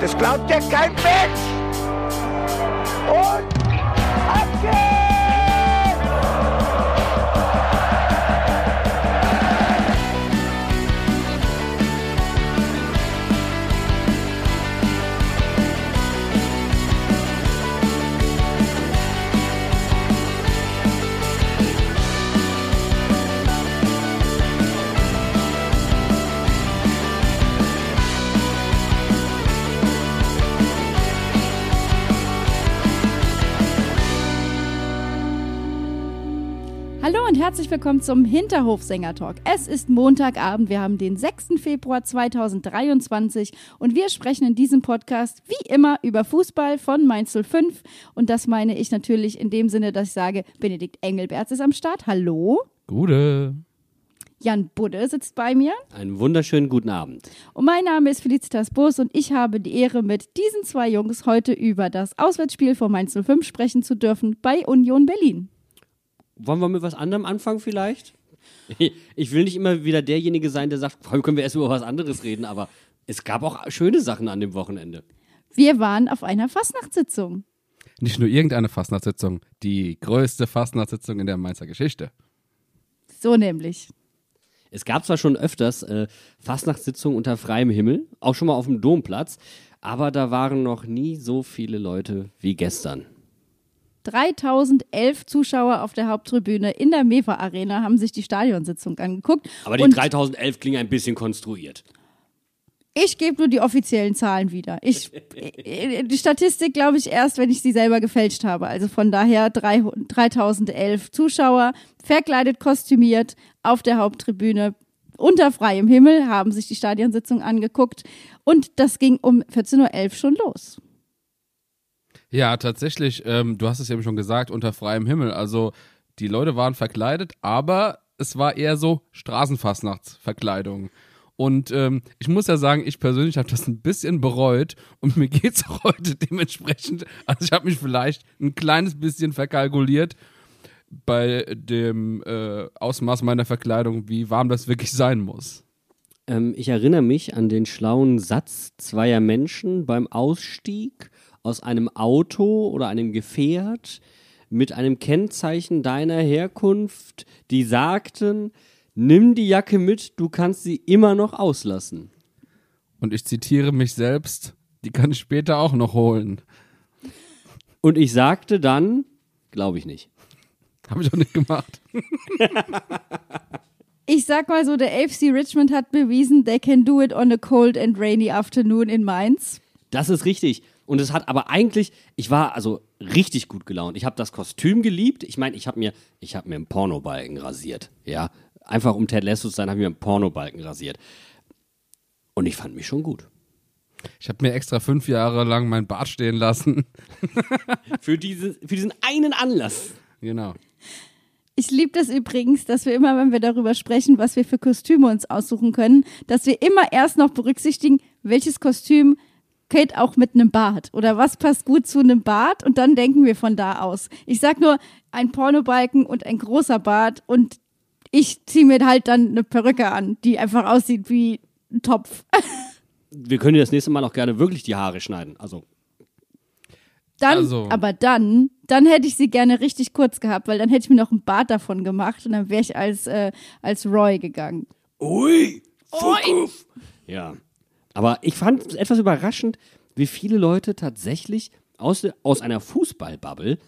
Das glaubt ja kein Mensch. Und ab geht's! Hallo und herzlich willkommen zum Hinterhofsänger-Talk. Es ist Montagabend, wir haben den 6. Februar 2023 und wir sprechen in diesem Podcast wie immer über Fußball von Mainz 05 und das meine ich natürlich in dem Sinne, dass ich sage, Benedikt Engelberts ist am Start. Hallo. Gute. Jan Budde sitzt bei mir Einen wunderschönen guten Abend. und mein Name ist Felicitas Bus und ich habe die Ehre, mit diesen zwei Jungs heute über das Auswärtsspiel von Mainz 05 sprechen zu dürfen bei Union Berlin. Wollen wir mit was anderem anfangen vielleicht? Ich will nicht immer wieder derjenige sein, der sagt, vor allem können wir erst über was anderes reden, aber es gab auch schöne Sachen an dem Wochenende. Wir waren auf einer Fastnachtssitzung. Nicht nur irgendeine Fastnachtssitzung, die größte Fastnachtssitzung in der Mainzer Geschichte. So nämlich. Es gab zwar schon öfters äh, Fastnachtssitzungen unter freiem Himmel, auch schon mal auf dem Domplatz, aber da waren noch nie so viele Leute wie gestern. 3011 Zuschauer auf der Haupttribüne in der Mefa Arena haben sich die Stadionsitzung angeguckt. Aber die und 3011 klingen ein bisschen konstruiert. ich gebe nur die offiziellen Zahlen wieder. Ich, äh, die Statistik glaube ich erst, wenn ich sie selber gefälscht habe. Also von daher drei- 3011 Zuschauer, verkleidet, kostümiert auf der Haupttribüne unter freiem Himmel haben sich die Stadionsitzung angeguckt und das ging um 14.11 Uhr schon los. Ja, tatsächlich, ähm, du hast es eben schon gesagt, unter freiem Himmel. Also die Leute waren verkleidet, aber es war eher so Straßenfastnachtsverkleidung. Und ähm, ich muss ja sagen, ich persönlich habe das ein bisschen bereut und mir geht es heute dementsprechend. Also ich habe mich vielleicht ein kleines bisschen verkalkuliert bei dem äh, Ausmaß meiner Verkleidung, wie warm das wirklich sein muss. Ähm, ich erinnere mich an den schlauen Satz zweier Menschen beim Ausstieg aus einem Auto oder einem Gefährt mit einem Kennzeichen deiner Herkunft, die sagten, nimm die Jacke mit, du kannst sie immer noch auslassen. Und ich zitiere mich selbst, die kann ich später auch noch holen. Und ich sagte dann, glaube ich nicht. Habe ich auch nicht gemacht. Ich sag mal so, der AFC Richmond hat bewiesen, they can do it on a cold and rainy afternoon in Mainz. Das ist richtig. Und es hat aber eigentlich, ich war also richtig gut gelaunt. Ich habe das Kostüm geliebt. Ich meine, ich habe mir, ich habe mir einen Pornobalken rasiert. Ja, einfach um Ted Lasso zu sein, habe ich mir einen Pornobalken rasiert. Und ich fand mich schon gut. Ich habe mir extra fünf Jahre lang mein Bart stehen lassen. Für, diese, für diesen einen Anlass. Genau. Ich liebe das übrigens, dass wir immer, wenn wir darüber sprechen, was wir für Kostüme uns aussuchen können, dass wir immer erst noch berücksichtigen, welches Kostüm geht auch mit einem Bart oder was passt gut zu einem Bart und dann denken wir von da aus. Ich sag nur ein Pornobalken und ein großer Bart und ich ziehe mir halt dann eine Perücke an, die einfach aussieht wie ein Topf. Wir können dir das nächste Mal auch gerne wirklich die Haare schneiden. Also, Dann, Also- aber dann, dann hätte ich sie gerne richtig kurz gehabt, weil dann hätte ich mir noch ein Bart davon gemacht und dann wäre ich als, äh, als Roy gegangen. ui, Fuck Ja. Aber ich fand es etwas überraschend, wie viele Leute tatsächlich aus, aus einer Fußballbubble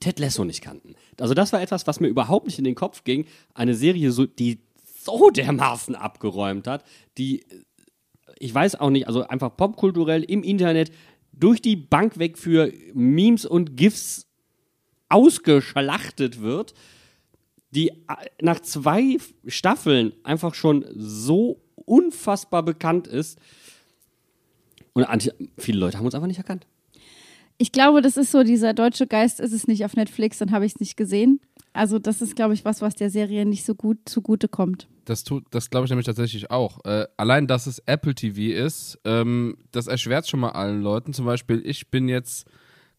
Ted Lasso nicht kannten. Also das war etwas, was mir überhaupt nicht in den Kopf ging. Eine Serie, so, die so dermaßen abgeräumt hat, die, ich weiß auch nicht, also einfach popkulturell im Internet durch die Bank weg für Memes und GIFs ausgeschlachtet wird, die äh, nach zwei Staffeln einfach schon so unfassbar bekannt ist. Und viele Leute haben uns einfach nicht erkannt. Ich glaube, das ist so, dieser deutsche Geist ist es nicht auf Netflix, dann habe ich es nicht gesehen. Also das ist, glaube ich, was, was der Serie nicht so gut zugute kommt. Das tut, das glaube ich nämlich tatsächlich auch. Äh, allein, dass es Apple TV ist, ähm, das erschwert schon mal allen Leuten. Zum Beispiel, ich bin jetzt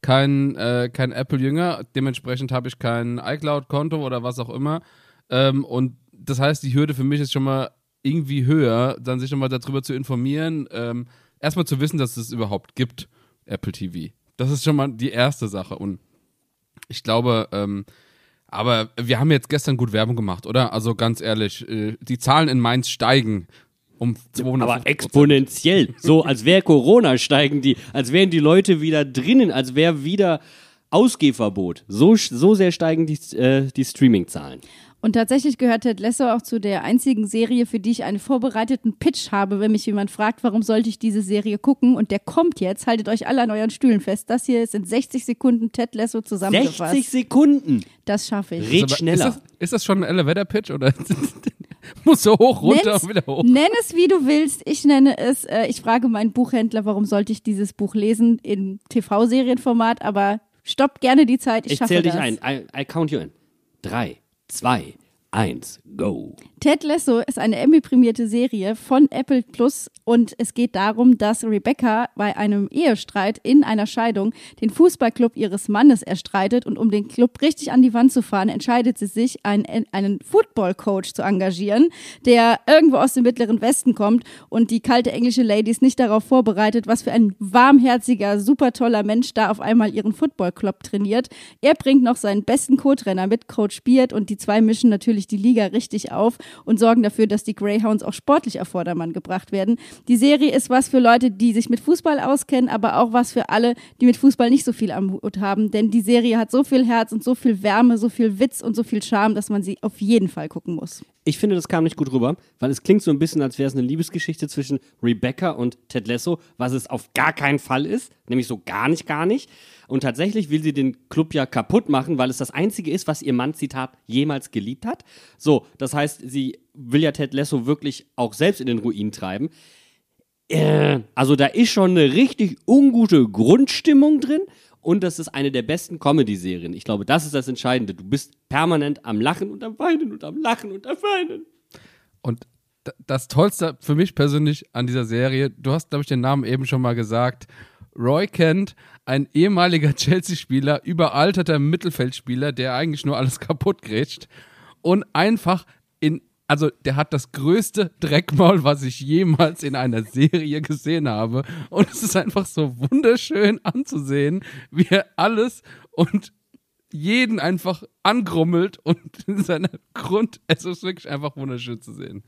kein, äh, kein Apple-Jünger, dementsprechend habe ich kein iCloud-Konto oder was auch immer. Ähm, und das heißt, die Hürde für mich ist schon mal irgendwie höher, dann sich schon mal darüber zu informieren. Ähm, erstmal zu wissen, dass es überhaupt gibt, Apple TV. Das ist schon mal die erste Sache. Und ich glaube, ähm, aber wir haben jetzt gestern gut Werbung gemacht, oder? Also ganz ehrlich, äh, die Zahlen in Mainz steigen um 200 Aber exponentiell. So, als wäre Corona steigen die, als wären die Leute wieder drinnen, als wäre wieder Ausgehverbot. So, so sehr steigen die, äh, die Streaming-Zahlen. Und tatsächlich gehört Ted Lasso auch zu der einzigen Serie, für die ich einen vorbereiteten Pitch habe, wenn mich jemand fragt, warum sollte ich diese Serie gucken. Und der kommt jetzt. Haltet euch alle an euren Stühlen fest. Das hier sind 60 Sekunden Ted Lasso zusammengefasst. 60 Sekunden. Das schaffe ich. Red schneller. Ist das, ist das schon ein Elevator-Pitch oder muss so hoch, runter Nenn's- und wieder hoch? Nenn es, wie du willst. Ich nenne es, äh, ich frage meinen Buchhändler, warum sollte ich dieses Buch lesen in TV-Serienformat, aber stopp gerne die Zeit. Ich, Ich schaffe zähle dich das. ein. I, I count you in. Drei, zwei, eins, go. Ted Lasso ist eine Emmy-prämierte Serie von Apple Plus und es geht darum, dass Rebecca bei einem Ehestreit in einer Scheidung den Fußballclub ihres Mannes erstreitet und um den Club richtig an die Wand zu fahren, entscheidet sie sich, einen, einen Football-Coach zu engagieren, der irgendwo aus dem Mittleren Westen kommt und die kalte englische Lady ist nicht darauf vorbereitet, was für ein warmherziger, super toller Mensch da auf einmal ihren Football-Club trainiert. Er bringt noch seinen besten Co-Trainer mit, Coach Beard, und die zwei mischen natürlich die Liga richtig auf und sorgen dafür, dass die Greyhounds auch sportlich auf Vordermann gebracht werden. Die Serie ist was für Leute, die sich mit Fußball auskennen, aber auch was für alle, die mit Fußball nicht so viel am Hut haben, denn die Serie hat so viel Herz und so viel Wärme, so viel Witz und so viel Charme, dass man sie auf jeden Fall gucken muss. Ich finde, das kam nicht gut rüber, weil es klingt so ein bisschen, als wäre es eine Liebesgeschichte zwischen Rebecca und Ted Lasso, was es auf gar keinen Fall ist, nämlich so gar nicht, gar nicht. Und tatsächlich will sie den Club ja kaputt machen, weil es das Einzige ist, was ihr Mann, Zitat, jemals geliebt hat. So, das heißt, sie will ja Ted Lasso wirklich auch selbst in den Ruin treiben. Äh, also da ist schon eine richtig ungute Grundstimmung drin und das ist eine der besten Comedy-Serien. Ich glaube, das ist das Entscheidende. Du bist permanent am Lachen und am Weinen und am Lachen und am Weinen. Und das Tollste für mich persönlich an dieser Serie, du hast, glaube ich, den Namen eben schon mal gesagt, Roy Kent, ein ehemaliger Chelsea-Spieler, überalterter Mittelfeldspieler, der eigentlich nur alles kaputt grätscht und einfach in, also der hat das größte Dreckmaul, was ich jemals in einer Serie gesehen habe. Und es ist einfach so wunderschön anzusehen, wie er alles und jeden einfach angrummelt und in seiner Grund, es ist wirklich einfach wunderschön zu sehen.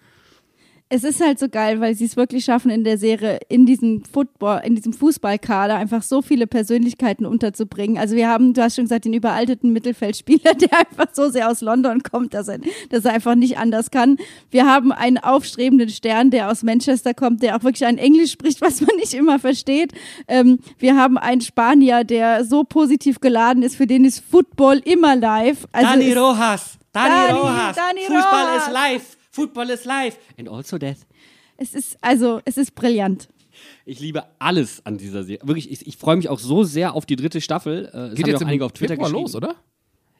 Es ist halt so geil, weil sie es wirklich schaffen, in der Serie, in diesem Football, in diesem Fußballkader einfach so viele Persönlichkeiten unterzubringen. Also wir haben, du hast schon gesagt, den überalteten Mittelfeldspieler, der einfach so sehr aus London kommt, dass er, dass er einfach nicht anders kann. Wir haben einen aufstrebenden Stern, der aus Manchester kommt, der auch wirklich ein Englisch spricht, was man nicht immer versteht. Ähm, wir haben einen Spanier, der so positiv geladen ist, für den ist Football immer live. Also Dani Rojas, Dani, Dani, Rojas, Dani Fußball Rojas. ist live, Football ist live and also death. es ist, also, es ist brillant. Ich liebe alles an dieser Serie. Wirklich, ich, ich freue mich auch so sehr auf die dritte Staffel. Äh, das Geht jetzt auch einige auf Twitter Februar geschrieben. los, oder?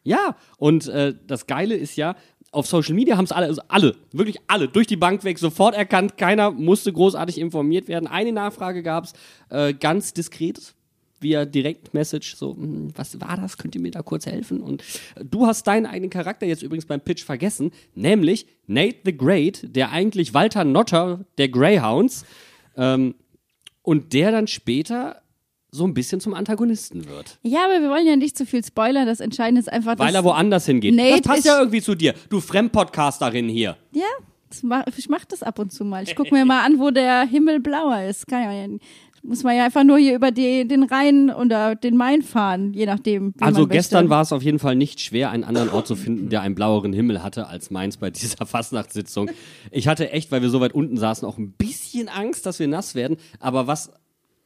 Ja, und äh, das Geile ist ja, auf Social Media haben es alle, also alle, wirklich alle, durch die Bank weg, sofort erkannt, keiner musste großartig informiert werden. Eine Nachfrage gab es, äh, ganz diskret, via Direktmessage, so, hm, was war das, könnt ihr mir da kurz helfen? Und äh, du hast deinen eigenen Charakter jetzt übrigens beim Pitch vergessen, nämlich Nate the Great, der eigentlich Walter Notter der Greyhounds, ähm, und der dann später so ein bisschen zum Antagonisten wird. Ja, aber wir wollen ja nicht zu viel spoilern. Das Entscheidende ist einfach, Weil er woanders hingeht. Nate das passt ja irgendwie zu dir. Du Fremdpodcasterin hier. Ja, mach, ich mache das ab und zu mal. Ich gucke mir mal an, wo der Himmel blauer ist. Kann ja, muss man ja einfach nur hier über die, den Rhein oder den Main fahren, je nachdem. Also gestern war es auf jeden Fall nicht schwer, einen anderen Ort zu finden, der einen blaueren Himmel hatte als meins bei dieser Fastnachtssitzung. Ich hatte echt, weil wir so weit unten saßen, auch ein bisschen Angst, dass wir nass werden. Aber was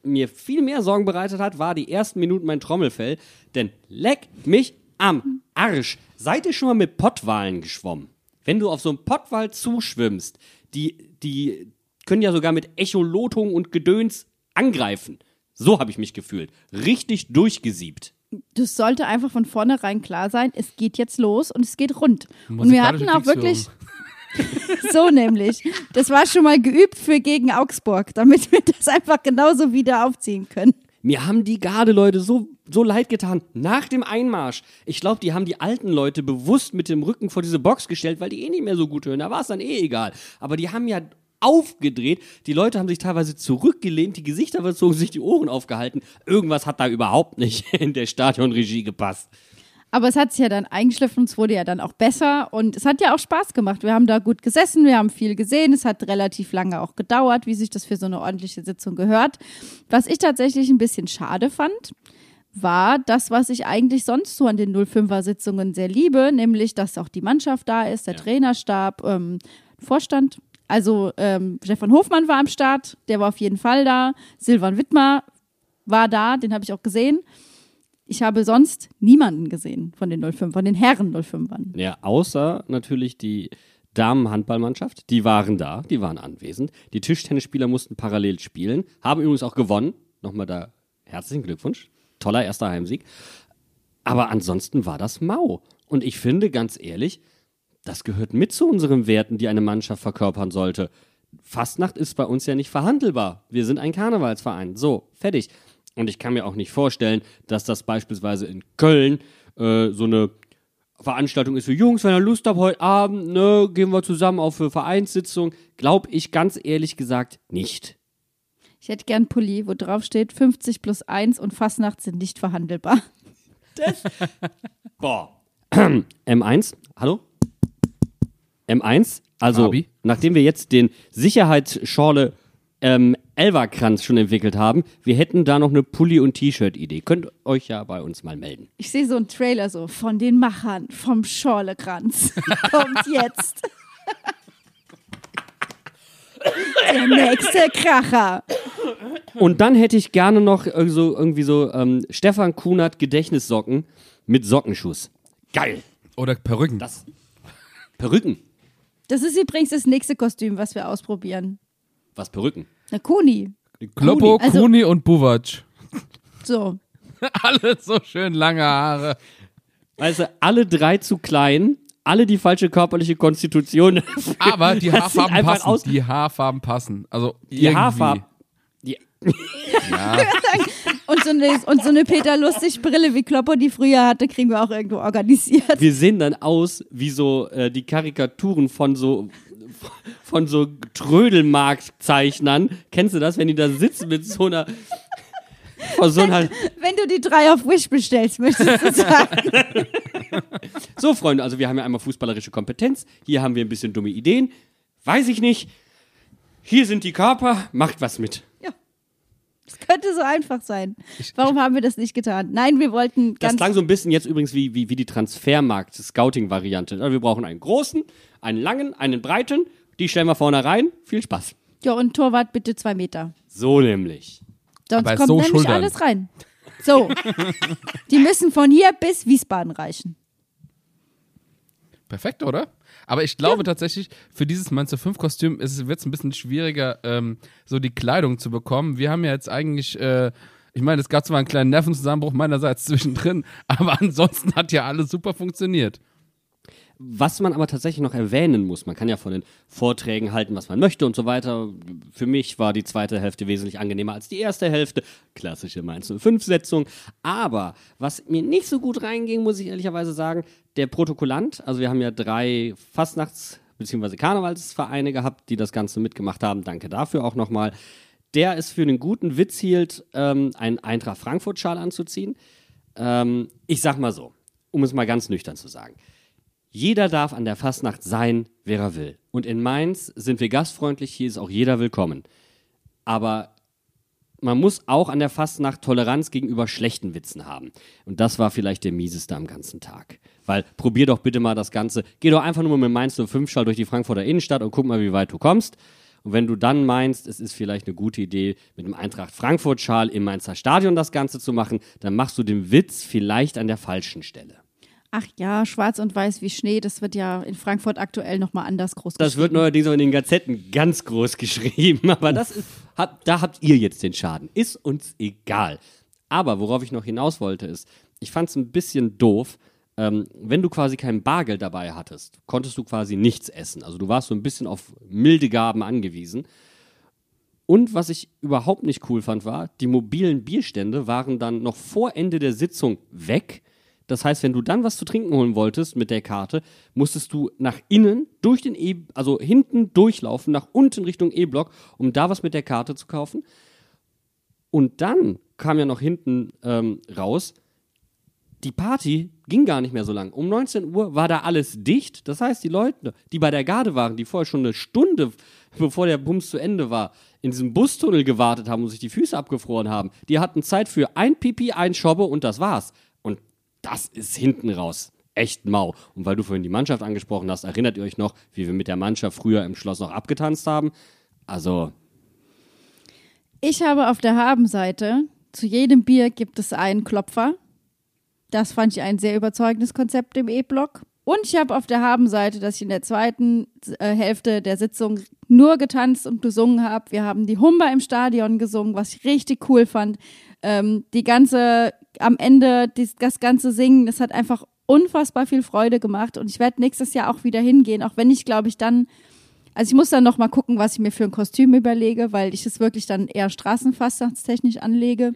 mir viel mehr Sorgen bereitet hat, war die ersten Minuten mein Trommelfell. Denn leck mich am Arsch. Seid ihr schon mal mit Pottwalen geschwommen? Wenn du auf so einem Pottwal zuschwimmst, die, die können ja sogar mit Echolotung und Gedöns angreifen. So habe ich mich gefühlt. Richtig durchgesiebt. Das sollte einfach von vornherein klar sein, es geht jetzt los und es geht rund. Und wir hatten auch wirklich, so nämlich, das war schon mal geübt für gegen Augsburg, damit wir das einfach genauso wieder aufziehen können. Mir haben die Gardeleute so, so leid getan. Nach dem Einmarsch. Ich glaube, die haben die alten Leute bewusst mit dem Rücken vor diese Box gestellt, weil die eh nicht mehr so gut hören. Da war es dann eh egal. Aber die haben ja aufgedreht. Die Leute haben sich teilweise zurückgelehnt, die Gesichter verzogen, sich die Ohren aufgehalten. Irgendwas hat da überhaupt nicht in der Stadionregie gepasst. Aber es hat sich ja dann eingeschliffen, es wurde ja dann auch besser und es hat ja auch Spaß gemacht. Wir haben da gut gesessen, wir haben viel gesehen, es hat relativ lange auch gedauert, wie sich das für so eine ordentliche Sitzung gehört. Was ich tatsächlich ein bisschen schade fand, war das, was ich eigentlich sonst so an den 05er-Sitzungen sehr liebe, nämlich, dass auch die Mannschaft da ist, der Ja. Trainerstab, ähm, Vorstand. Also ähm, Stefan Hofmann war am Start, der war auf jeden Fall da. Silvan Wittmer war da, den habe ich auch gesehen. Ich habe sonst niemanden gesehen von den 05, von den Herren 05ern. Ja, außer natürlich die Damenhandballmannschaft. Die waren da, die waren anwesend. Die Tischtennisspieler mussten parallel spielen, haben übrigens auch gewonnen. Nochmal da herzlichen Glückwunsch. Toller erster Heimsieg. Aber ansonsten war das mau. Und ich finde, ganz ehrlich, das gehört mit zu unseren Werten, die eine Mannschaft verkörpern sollte. Fastnacht ist bei uns ja nicht verhandelbar. Wir sind ein Karnevalsverein. So, fertig. Und ich kann mir auch nicht vorstellen, dass das beispielsweise in Köln äh, so eine Veranstaltung ist für Jungs, wenn ihr Lust habt, heute Abend, ne, gehen wir zusammen auf eine Vereinssitzung. Glaub ich ganz ehrlich gesagt nicht. Ich hätte gern Pulli, wo drauf steht 50 plus 1 und Fastnacht sind nicht verhandelbar. Boah. M1, hallo? M1, also Fabi? nachdem wir jetzt den Sicherheitsschorle ähm, Elverkranz schon entwickelt haben, wir hätten da noch eine Pulli- und T-Shirt-Idee. Könnt euch ja bei uns mal melden. Ich sehe so einen Trailer so von den Machern vom Schorlekranz. Kommt jetzt. Der nächste Kracher. Und dann hätte ich gerne noch so, irgendwie so ähm, Stefan Kunert Gedächtnissocken mit Sockenschuss. Geil. Oder Perücken. Das. Perücken. Das ist übrigens das nächste Kostüm, was wir ausprobieren. Was Perücken? Eine Kuni. Kloppo, Also- Kuni und Buvac. So. Alle so schön lange Haare. Weißt du, alle drei zu klein, alle die falsche körperliche Konstitution. Aber die Haarfarben passen. aus- Die Haarfarben passen. Also Die irgendwie. Haarfarben. Ja. Und so eine, und so eine Peter Lustig-Brille, wie Kloppo die früher hatte, kriegen wir auch irgendwo organisiert. wir sehen dann aus wie so äh, die Karikaturen von so von so Trödelmarktzeichnern. Kennst du das, wenn die da sitzen mit so einer vor so einer Wenn du die drei auf Wish bestellst, möchtest du sagen. So, Freunde, also wir haben ja einmal fußballerische Kompetenz, hier haben wir ein bisschen dumme Ideen. Weiß ich nicht. Hier sind die Körper, macht was mit. Es könnte so einfach sein. Warum haben wir das nicht getan? Nein, wir wollten Das ganz. klang so ein bisschen jetzt übrigens wie, wie, wie die Transfermarkt-Scouting-Variante. Also wir brauchen einen großen, einen langen, einen breiten. Die stellen wir vorne rein. Viel Spaß. ja, und Torwart bitte zwei Meter. So nämlich. Sonst Aber kommt so nämlich Schultern. alles rein. So. Die müssen von hier bis Wiesbaden reichen. Perfekt, oder? Aber ich glaube tatsächlich, für dieses Mainzer 5 Kostüm wird es ein bisschen schwieriger, ähm, so die Kleidung zu bekommen. Wir haben ja jetzt eigentlich, äh, ich meine, es gab zwar einen kleinen Nervenzusammenbruch meinerseits zwischendrin, aber ansonsten hat ja alles super funktioniert. Was man aber tatsächlich noch erwähnen muss, man kann ja von den Vorträgen halten, was man möchte und so weiter. Für mich war die zweite Hälfte wesentlich angenehmer als die erste Hälfte. Klassische Mainz 05-Setzung. Aber was mir nicht so gut reinging, muss ich ehrlicherweise sagen, der Protokollant, also wir haben ja drei Fastnachts- bzw. Karnevalsvereine gehabt, die das Ganze mitgemacht haben. Danke dafür auch nochmal. Der ist für einen guten Witz hielt, ähm, einen Eintracht Frankfurt-Schal anzuziehen. Ähm, ich sag mal so, um es mal ganz nüchtern zu sagen. Jeder darf an der Fastnacht sein, wer er will. Und in Mainz sind wir gastfreundlich, hier ist auch jeder willkommen. Aber man muss auch an der Fastnacht Toleranz gegenüber schlechten Witzen haben. Und das war vielleicht der mieseste am ganzen Tag. Weil probier doch bitte mal das Ganze. Geh doch einfach nur mit Mainz 05 Schall durch die Frankfurter Innenstadt und guck mal, wie weit du kommst. Und wenn du dann meinst, es ist vielleicht eine gute Idee, mit einem Eintracht Frankfurt Schal im Mainzer Stadion das Ganze zu machen, dann machst du den Witz vielleicht an der falschen Stelle. Ach ja, schwarz und weiß wie Schnee, das wird ja in Frankfurt aktuell nochmal anders groß Das wird neuerdings auch in den Gazetten ganz groß geschrieben, aber das ist, hab, da habt ihr jetzt den Schaden. Ist uns egal. Aber worauf ich noch hinaus wollte, ist, ich fand es ein bisschen doof, ähm, wenn du quasi kein Bargeld dabei hattest, konntest du quasi nichts essen. Also du warst so ein bisschen auf milde Gaben angewiesen. Und was ich überhaupt nicht cool fand, war, die mobilen Bierstände waren dann noch vor Ende der Sitzung weg. Das heißt, wenn du dann was zu trinken holen wolltest mit der Karte, musstest du nach innen durch den E, also hinten durchlaufen, nach unten Richtung E-Block, um da was mit der Karte zu kaufen. Und dann kam ja noch hinten ähm, raus, die Party ging gar nicht mehr so lang. Um 19 Uhr war da alles dicht. Das heißt, die Leute, die bei der Garde waren, die vorher schon eine Stunde, bevor der Bums zu Ende war, in diesem Bustunnel gewartet haben und sich die Füße abgefroren haben, die hatten Zeit für ein Pipi, ein Schobbe und das war's. Das ist hinten raus. Echt mau. Und weil du vorhin die Mannschaft angesprochen hast, erinnert ihr euch noch, wie wir mit der Mannschaft früher im Schloss noch abgetanzt haben? Also, Ich habe auf der Habenseite zu jedem Bier gibt es einen Klopfer. Das fand ich ein sehr überzeugendes Konzept im E-Block. Und ich habe auf der Habenseite, dass ich in der zweiten äh, Hälfte der Sitzung nur getanzt und gesungen habe. Wir haben die Humba im Stadion gesungen, was ich richtig cool fand. Ähm, die ganze, am Ende, dies, das ganze Singen, das hat einfach unfassbar viel Freude gemacht. Und ich werde nächstes Jahr auch wieder hingehen, auch wenn ich, glaube ich, dann also ich muss dann noch mal gucken, was ich mir für ein Kostüm überlege, weil ich es wirklich dann eher straßenfastnachtstechnisch anlege.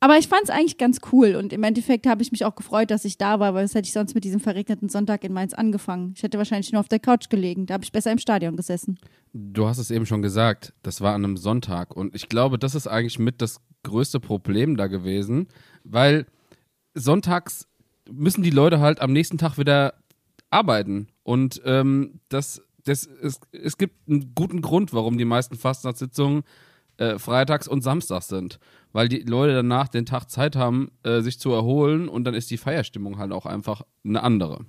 Aber ich fand es eigentlich ganz cool und im Endeffekt habe ich mich auch gefreut, dass ich da war, weil das hätte ich sonst mit diesem verregneten Sonntag in Mainz angefangen. Ich hätte wahrscheinlich nur auf der Couch gelegen. Da habe ich besser im Stadion gesessen. Du hast es eben schon gesagt, das war an einem Sonntag. Und ich glaube, das ist eigentlich mit das größte Problem da gewesen, weil sonntags müssen die Leute halt am nächsten Tag wieder arbeiten. Und ähm, das, das, es, es gibt einen guten Grund, warum die meisten Fastnachtssitzungen äh, freitags und samstags sind. Weil die Leute danach den Tag Zeit haben, äh, sich zu erholen und dann ist die Feierstimmung halt auch einfach eine andere.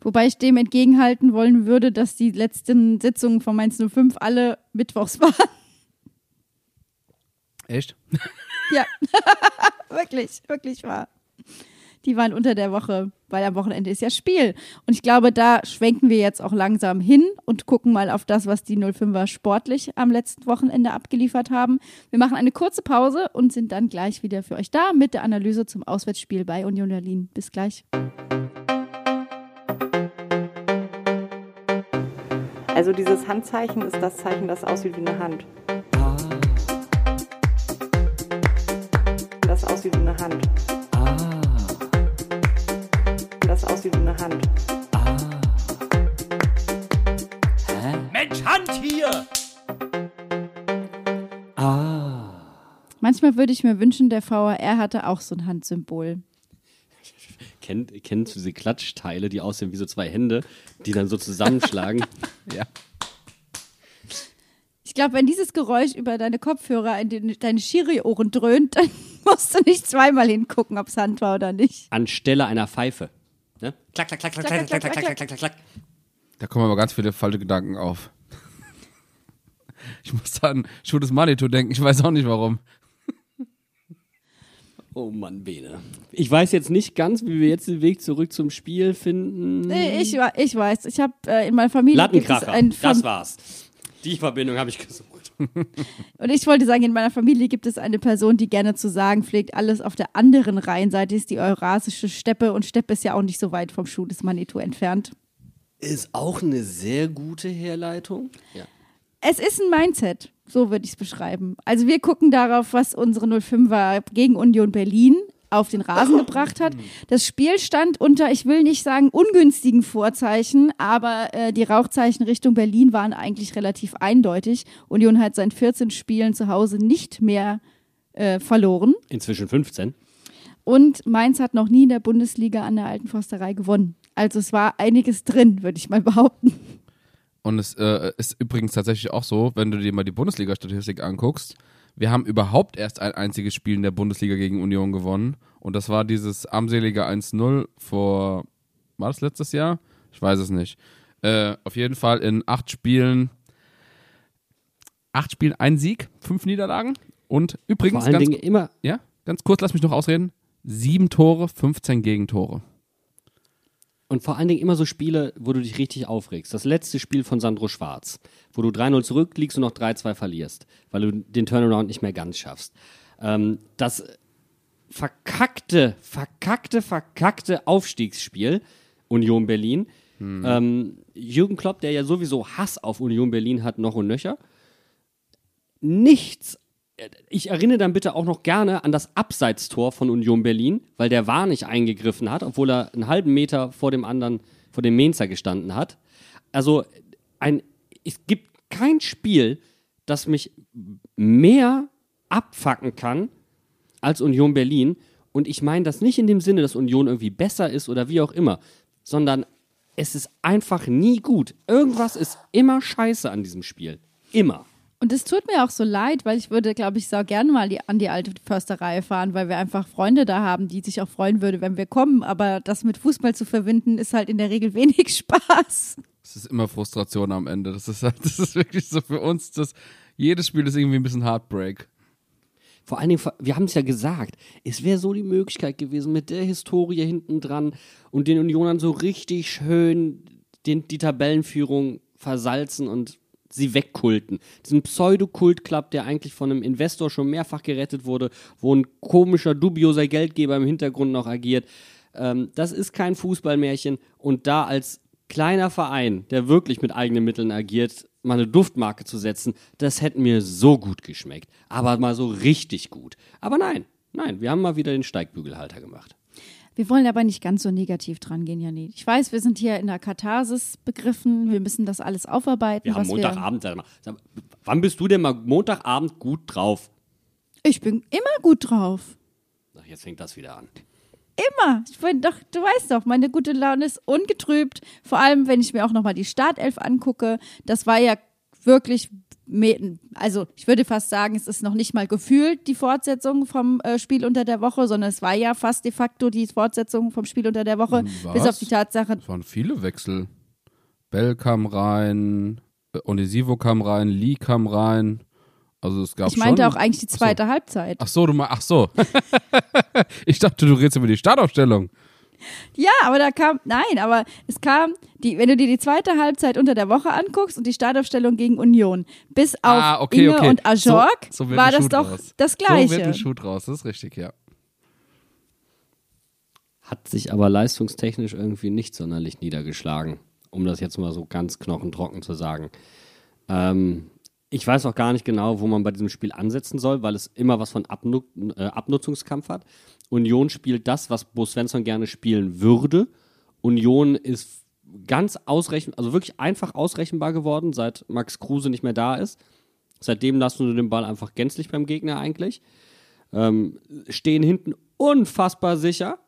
Wobei ich dem entgegenhalten wollen würde, dass die letzten Sitzungen von Mainz 05 alle mittwochs waren. Echt? ja, wirklich, wirklich wahr. Die waren unter der Woche, weil am Wochenende ist ja Spiel. Und ich glaube, da schwenken wir jetzt auch langsam hin und gucken mal auf das, was die 05er sportlich am letzten Wochenende abgeliefert haben. Wir machen eine kurze Pause und sind dann gleich wieder für euch da mit der Analyse zum Auswärtsspiel bei Union Berlin. Bis gleich. Also dieses Handzeichen ist das Zeichen, das aussieht wie eine Hand. Das aussieht wie eine Hand. Das aussieht wie eine Hand. Mensch, Hand hier! Manchmal würde ich mir wünschen, der VAR hatte auch so ein Handsymbol. kennt, kennst du diese Klatschteile, die aussehen wie so zwei Hände, die dann so zusammenschlagen? Ja. Ich glaube, wenn dieses Geräusch über deine Kopfhörer in den, deine Schiri-Ohren dröhnt, dann musst du nicht zweimal hingucken, ob es Hand war oder nicht. Anstelle einer Pfeife. Ne? Klack, klack, klack, klack, klack, klack, klack, klack, klack, klack, klack. Da kommen aber ganz viele falsche Gedanken auf. Ich muss an Shoot is Manitou denken, ich weiß auch nicht warum. Oh Mann, Bene. Ich weiß jetzt nicht ganz, wie wir jetzt den Weg zurück zum Spiel finden. Nee, Ich, ich weiß, ich habe äh, in meiner Familie gibt es Lattenkracher, das war's. Die Verbindung habe ich gesucht. Und ich wollte sagen, in meiner Familie gibt es eine Person, die gerne zu sagen pflegt, alles auf der anderen Rheinseite ist die eurasische Steppe und Steppe ist ja auch nicht so weit vom Schuh des Manitou entfernt. Ist auch eine sehr gute Herleitung. Ja. Es ist ein Mindset, so würde ich es beschreiben. Also wir gucken darauf, was unsere 05er gegen Union Berlin auf den Rasen gebracht hat. Das Spiel stand unter, ich will nicht sagen ungünstigen Vorzeichen, aber äh, die Rauchzeichen Richtung Berlin waren eigentlich relativ eindeutig. Union hat seit 14 Spielen zu Hause nicht mehr äh, verloren. Inzwischen 15. Und Mainz hat noch nie in der Bundesliga an der Alten Forsterei gewonnen. Also es war einiges drin, würde ich mal behaupten. Und es äh, ist übrigens tatsächlich auch so, wenn du dir mal die Bundesliga-Statistik anguckst, wir haben überhaupt erst ein einziges Spiel in der Bundesliga gegen Union gewonnen. Und das war dieses armselige 1-0 vor, war das letztes Jahr? Ich weiß es nicht. Äh, auf jeden Fall in acht Spielen, acht Spielen ein Sieg, fünf Niederlagen. Und übrigens, ganz, Dingen immer ja, ganz kurz, lass mich noch ausreden, sieben Tore, 15 Gegentore. Und vor allen Dingen immer so Spiele, wo du dich richtig aufregst. Das letzte Spiel von Sandro Schwarz, wo du 3-0 zurückliegst und noch 3-2 verlierst, weil du den Turnaround nicht mehr ganz schaffst. Ähm, das verkackte, verkackte, verkackte Aufstiegsspiel Union Berlin. Ähm, Jürgen Klopp, der ja sowieso Hass auf Union Berlin hat, noch und nöcher. Nichts ich erinnere dann bitte auch noch gerne an das Abseitstor von Union Berlin, weil der war nicht eingegriffen hat, obwohl er einen halben Meter vor dem anderen, vor dem Mainzer gestanden hat. Also ein, es gibt kein Spiel, das mich mehr abfacken kann als Union Berlin. Und ich meine das nicht in dem Sinne, dass Union irgendwie besser ist oder wie auch immer, sondern es ist einfach nie gut. Irgendwas ist immer scheiße an diesem Spiel. Immer. Und es tut mir auch so leid, weil ich würde, glaube ich, so gerne mal die, an die alte Försterei fahren, weil wir einfach Freunde da haben, die sich auch freuen würde, wenn wir kommen. Aber das mit Fußball zu verbinden, ist halt in der Regel wenig Spaß. Es ist immer Frustration am Ende. Das ist, das ist wirklich so für uns, das, jedes Spiel ist irgendwie ein bisschen Heartbreak. Vor allen Dingen, wir haben es ja gesagt, es wäre so die Möglichkeit gewesen, mit der Historie hinten dran und den Unionern so richtig schön den, die Tabellenführung versalzen und sie wegkulten. Diesen Pseudo-Kult-Club, der eigentlich von einem Investor schon mehrfach gerettet wurde, wo ein komischer, dubioser Geldgeber im Hintergrund noch agiert. Ähm, das ist kein Fußballmärchen und da als kleiner Verein, der wirklich mit eigenen Mitteln agiert, mal eine Duftmarke zu setzen, das hätte mir so gut geschmeckt. Aber mal so richtig gut. Aber nein, nein, wir haben mal wieder den Steigbügelhalter gemacht. Wir wollen aber nicht ganz so negativ dran gehen, Janine. Ich weiß, wir sind hier in der Katharsis begriffen. Wir müssen das alles aufarbeiten. Wir haben Montagabend. Wir wann bist du denn mal Montagabend gut drauf? Ich bin immer gut drauf. Ach, jetzt fängt das wieder an. Immer. Ich bin doch, du weißt doch, meine gute Laune ist ungetrübt. Vor allem, wenn ich mir auch nochmal die Startelf angucke. Das war ja wirklich, also ich würde fast sagen, es ist noch nicht mal gefühlt die Fortsetzung vom äh, Spiel unter der Woche, sondern es war ja fast de facto die Fortsetzung vom Spiel unter der Woche. Was? Bis auf die Tatsache. Es waren viele Wechsel. Bell kam rein, Onisivo kam rein, Lee kam rein. Also es gab ich meinte schon, auch eigentlich die zweite ach so. Halbzeit. Ach so, du mal, ach so. ich dachte, du redest über die Startaufstellung. Ja, aber da kam, nein, aber es kam, die, wenn du dir die zweite Halbzeit unter der Woche anguckst und die Startaufstellung gegen Union, bis auf ah, okay, Inge okay. und Ajorg, so, so war das doch raus. das Gleiche. So wird ein Shoot raus, das ist richtig, ja. Hat sich aber leistungstechnisch irgendwie nicht sonderlich niedergeschlagen, um das jetzt mal so ganz knochentrocken zu sagen. Ähm, ich weiß auch gar nicht genau, wo man bei diesem Spiel ansetzen soll, weil es immer was von Abnu äh, Abnutzungskampf hat. Union spielt das, was Bo Svensson gerne spielen würde. Union ist ganz ausrechenbar, also wirklich einfach ausrechenbar geworden, seit Max Kruse nicht mehr da ist. Seitdem lassen sie den Ball einfach gänzlich beim Gegner eigentlich. Ähm, stehen hinten unfassbar sicher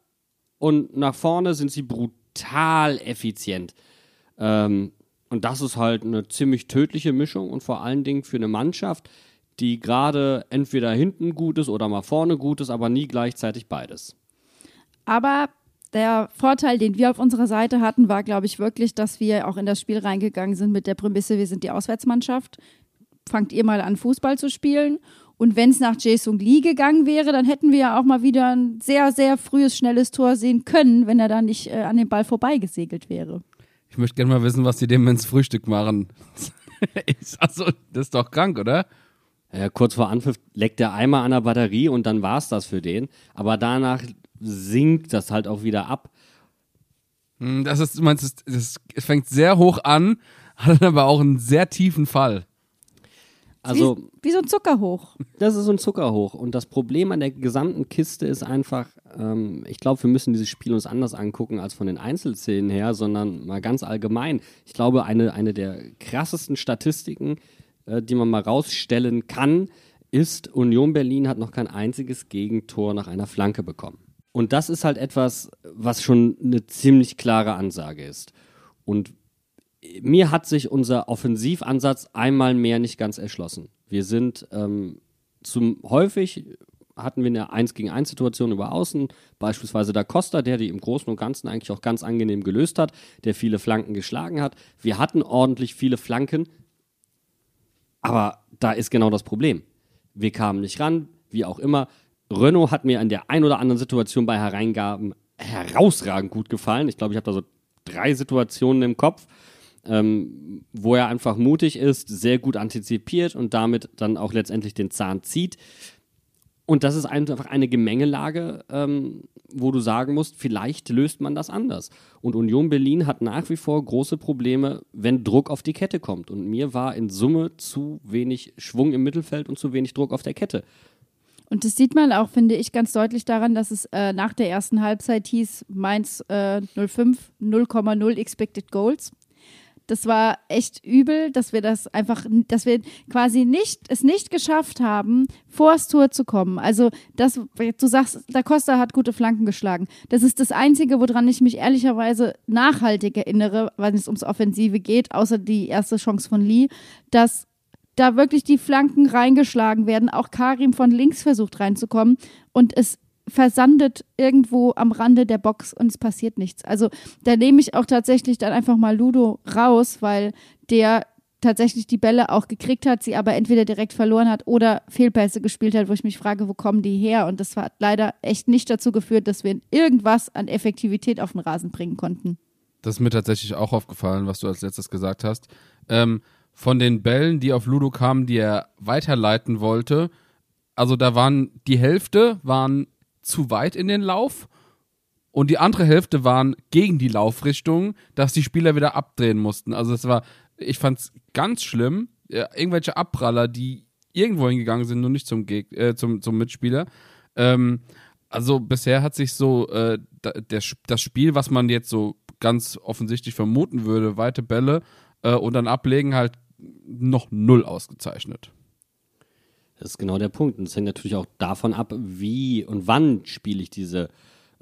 und nach vorne sind sie brutal effizient. Ähm, und das ist halt eine ziemlich tödliche Mischung und vor allen Dingen für eine Mannschaft, die gerade entweder hinten gut ist oder mal vorne gut ist, aber nie gleichzeitig beides. Aber der Vorteil, den wir auf unserer Seite hatten, war, glaube ich, wirklich, dass wir auch in das Spiel reingegangen sind mit der Prämisse, wir sind die Auswärtsmannschaft. Fangt ihr mal an, Fußball zu spielen. Und wenn es nach Jason Lee gegangen wäre, dann hätten wir ja auch mal wieder ein sehr, sehr frühes, schnelles Tor sehen können, wenn er da nicht äh, an dem Ball vorbeigesegelt wäre. Ich möchte gerne mal wissen, was die dem ins Frühstück machen. also, das ist doch krank, oder? Ja, kurz vor Anpfiff leckt der Eimer an der Batterie und dann war es das für den. Aber danach sinkt das halt auch wieder ab. Hm, Das ist, du meinst, es fängt sehr hoch an, hat aber auch einen sehr tiefen Fall. Also, wie, wie so ein Zuckerhoch. Das ist so ein Zuckerhoch. Und das Problem an der gesamten Kiste ist einfach, ähm, ich glaube, wir müssen dieses Spiel uns anders angucken als von den Einzelszenen her, sondern mal ganz allgemein. Ich glaube, eine, eine der krassesten Statistiken, äh, die man mal rausstellen kann, ist, Union Berlin hat noch kein einziges Gegentor nach einer Flanke bekommen. Und das ist halt etwas, was schon eine ziemlich klare Ansage ist. Und mir hat sich unser Offensivansatz einmal mehr nicht ganz erschlossen. Wir sind ähm, zum häufig hatten wir eine 1 gegen 1 Situation über Außen, beispielsweise da Costa, der die im Großen und Ganzen eigentlich auch ganz angenehm gelöst hat, der viele Flanken geschlagen hat. Wir hatten ordentlich viele Flanken, aber da ist genau das Problem. Wir kamen nicht ran, wie auch immer. Renault hat mir an der ein oder anderen Situation bei Hereingaben herausragend gut gefallen. Ich glaube, ich habe da so drei Situationen im Kopf ähm, wo er einfach mutig ist, sehr gut antizipiert und damit dann auch letztendlich den Zahn zieht. Und das ist einfach eine Gemengelage, ähm, wo du sagen musst, vielleicht löst man das anders. Und Union Berlin hat nach wie vor große Probleme, wenn Druck auf die Kette kommt. Und mir war in Summe zu wenig Schwung im Mittelfeld und zu wenig Druck auf der Kette. Und das sieht man auch, finde ich, ganz deutlich daran, dass es äh, nach der ersten Halbzeit hieß, Mainz äh, 05, 0,0 Expected Goals. Das war echt übel, dass wir das einfach, dass wir quasi nicht, es nicht geschafft haben, vors Tor zu kommen. Also, das, du sagst, Da Costa hat gute Flanken geschlagen. Das ist das Einzige, woran ich mich ehrlicherweise nachhaltig erinnere, wenn es ums Offensive geht, außer die erste Chance von Lee, dass da wirklich die Flanken reingeschlagen werden. Auch Karim von links versucht reinzukommen und es versandet irgendwo am Rande der Box und es passiert nichts. Also da nehme ich auch tatsächlich dann einfach mal Ludo raus, weil der tatsächlich die Bälle auch gekriegt hat, sie aber entweder direkt verloren hat oder Fehlpässe gespielt hat, wo ich mich frage, wo kommen die her? Und das hat leider echt nicht dazu geführt, dass wir irgendwas an Effektivität auf den Rasen bringen konnten. Das ist mir tatsächlich auch aufgefallen, was du als letztes gesagt hast. Ähm, von den Bällen, die auf Ludo kamen, die er weiterleiten wollte, also da waren die Hälfte waren zu weit in den Lauf und die andere Hälfte waren gegen die Laufrichtung, dass die Spieler wieder abdrehen mussten. Also es war, ich fand es ganz schlimm. Ja, irgendwelche Abpraller, die irgendwo hingegangen sind, nur nicht zum, Geg äh, zum, zum Mitspieler. Ähm, also bisher hat sich so äh, der, das Spiel, was man jetzt so ganz offensichtlich vermuten würde, weite Bälle äh, und dann ablegen, halt noch null ausgezeichnet. Das ist genau der Punkt. Und es hängt natürlich auch davon ab, wie und wann spiele ich diese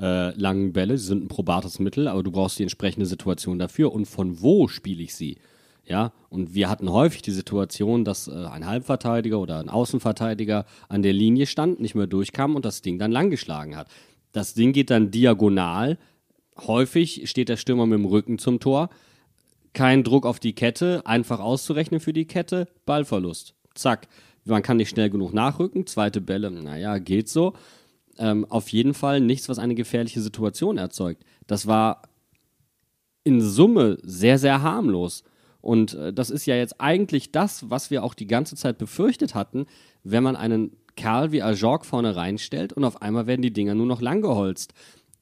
äh, langen Bälle. Sie sind ein probates Mittel, aber du brauchst die entsprechende Situation dafür. Und von wo spiele ich sie? Ja, und wir hatten häufig die Situation, dass äh, ein Halbverteidiger oder ein Außenverteidiger an der Linie stand, nicht mehr durchkam und das Ding dann langgeschlagen hat. Das Ding geht dann diagonal. Häufig steht der Stürmer mit dem Rücken zum Tor. Kein Druck auf die Kette, einfach auszurechnen für die Kette, Ballverlust. Zack man kann nicht schnell genug nachrücken. Zweite Bälle, naja, geht so. Ähm, auf jeden Fall nichts, was eine gefährliche Situation erzeugt. Das war in Summe sehr, sehr harmlos. Und äh, das ist ja jetzt eigentlich das, was wir auch die ganze Zeit befürchtet hatten, wenn man einen Kerl wie Ajorg vorne reinstellt und auf einmal werden die Dinger nur noch langgeholzt.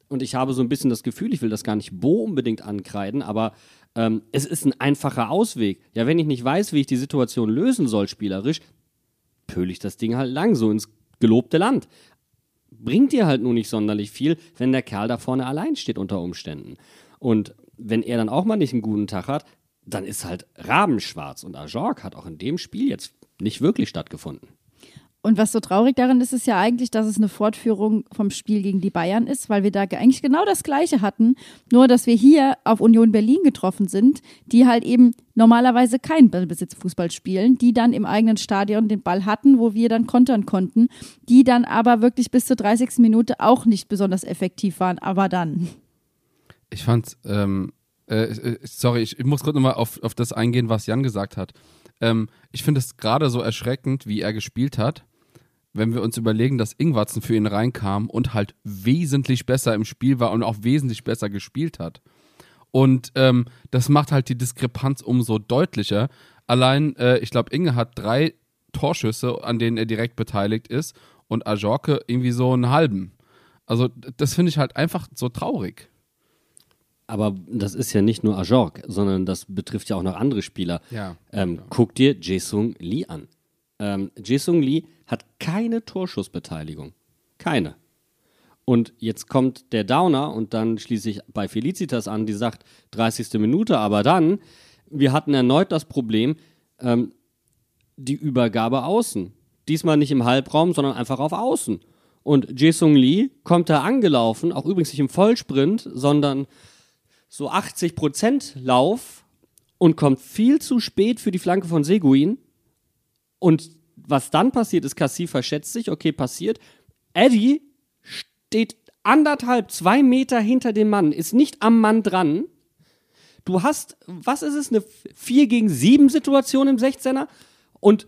Und ich habe so ein bisschen das Gefühl, ich will das gar nicht Bo unbedingt ankreiden, aber ähm, es ist ein einfacher Ausweg. Ja, wenn ich nicht weiß, wie ich die Situation lösen soll spielerisch, pöle ich das Ding halt lang, so ins gelobte Land. Bringt dir halt nur nicht sonderlich viel, wenn der Kerl da vorne allein steht unter Umständen. Und wenn er dann auch mal nicht einen guten Tag hat, dann ist halt rabenschwarz. Und Ajorg hat auch in dem Spiel jetzt nicht wirklich stattgefunden. Und was so traurig daran ist, ist ja eigentlich, dass es eine Fortführung vom Spiel gegen die Bayern ist, weil wir da eigentlich genau das Gleiche hatten, nur dass wir hier auf Union Berlin getroffen sind, die halt eben normalerweise keinen Ballbesitzfußball spielen, die dann im eigenen Stadion den Ball hatten, wo wir dann kontern konnten, die dann aber wirklich bis zur 30. Minute auch nicht besonders effektiv waren, aber dann. Ich fand, ähm, äh, äh, sorry, ich, muss kurz nochmal auf, auf das eingehen, was Jan gesagt hat. Ähm, ich finde es gerade so erschreckend, wie er gespielt hat wenn wir uns überlegen, dass Ingwatzen für ihn reinkam und halt wesentlich besser im Spiel war und auch wesentlich besser gespielt hat. Und ähm, das macht halt die Diskrepanz umso deutlicher. Allein, äh, ich glaube, Inge hat drei Torschüsse, an denen er direkt beteiligt ist und Ajorke irgendwie so einen halben. Also das finde ich halt einfach so traurig. Aber das ist ja nicht nur Ajork, sondern das betrifft ja auch noch andere Spieler. Ja, ähm, ja. Guck dir Jae-Sung Lee an. Ähm, Jae-Sung Lee hat keine Torschussbeteiligung. Keine. Und jetzt kommt der Downer und dann schließe ich bei Felicitas an, die sagt 30. Minute, aber dann, wir hatten erneut das Problem, ähm, die Übergabe außen. Diesmal nicht im Halbraum, sondern einfach auf außen. Und Jae-Sung Lee kommt da angelaufen, auch übrigens nicht im Vollsprint, sondern so 80% Lauf und kommt viel zu spät für die Flanke von Seguin. Und was dann passiert ist, Cassie verschätzt sich, okay, passiert. Eddie steht anderthalb, zwei Meter hinter dem Mann, ist nicht am Mann dran. Du hast, was ist es, eine 4 gegen 7 Situation im 16er und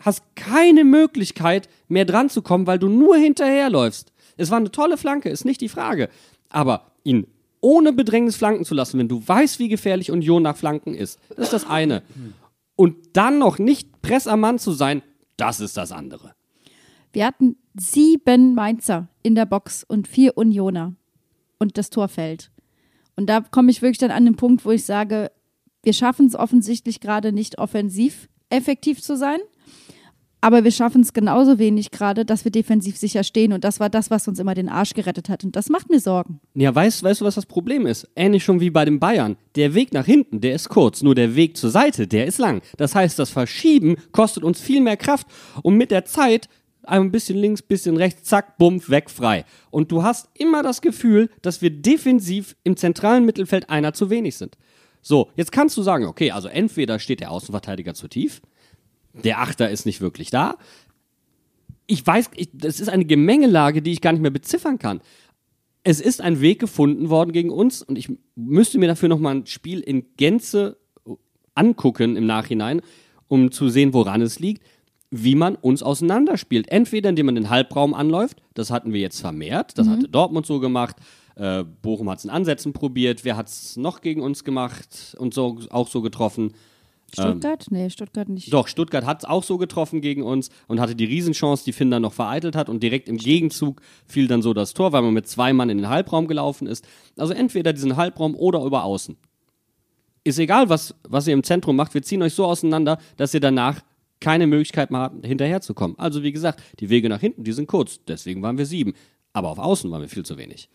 hast keine Möglichkeit mehr dran zu kommen, weil du nur hinterherläufst. Es war eine tolle Flanke, ist nicht die Frage. Aber ihn ohne Bedrängnis flanken zu lassen, wenn du weißt, wie gefährlich Union nach Flanken ist, das ist das eine. Und dann noch nicht Press zu sein, das ist das andere. Wir hatten sieben Mainzer in der Box und vier Unioner und das Tor fällt. Und da komme ich wirklich dann an den Punkt, wo ich sage, wir schaffen es offensichtlich gerade nicht offensiv effektiv zu sein. Aber wir schaffen es genauso wenig gerade, dass wir defensiv sicher stehen. Und das war das, was uns immer den Arsch gerettet hat. Und das macht mir Sorgen. Ja, weißt, weißt du, was das Problem ist? Ähnlich schon wie bei den Bayern. Der Weg nach hinten, der ist kurz, nur der Weg zur Seite, der ist lang. Das heißt, das Verschieben kostet uns viel mehr Kraft und mit der Zeit ein bisschen links, bisschen rechts, zack, bumm, weg, frei. Und du hast immer das Gefühl, dass wir defensiv im zentralen Mittelfeld einer zu wenig sind. So, jetzt kannst du sagen, okay, also entweder steht der Außenverteidiger zu tief, der Achter ist nicht wirklich da. Ich weiß, ich, das ist eine Gemengelage, die ich gar nicht mehr beziffern kann. Es ist ein Weg gefunden worden gegen uns und ich müsste mir dafür nochmal ein Spiel in Gänze angucken im Nachhinein, um zu sehen, woran es liegt, wie man uns auseinanderspielt. Entweder indem man den Halbraum anläuft, das hatten wir jetzt vermehrt, das hatte Dortmund so gemacht, äh, Bochum hat es in Ansätzen probiert, wer hat es noch gegen uns gemacht und so auch so getroffen. Stuttgart? nee, Stuttgart nicht. Doch, Stuttgart hat es auch so getroffen gegen uns und hatte die Riesenchance, die Finn dann noch vereitelt hat und direkt im Gegenzug fiel dann so das Tor, weil man mit zwei Mann in den Halbraum gelaufen ist. Also entweder diesen Halbraum oder über außen. Ist egal, was, was ihr im Zentrum macht, wir ziehen euch so auseinander, dass ihr danach keine Möglichkeit mehr habt, hinterherzukommen. Also wie gesagt, die Wege nach hinten, die sind kurz, deswegen waren wir sieben. Aber auf Außen waren wir viel zu wenig.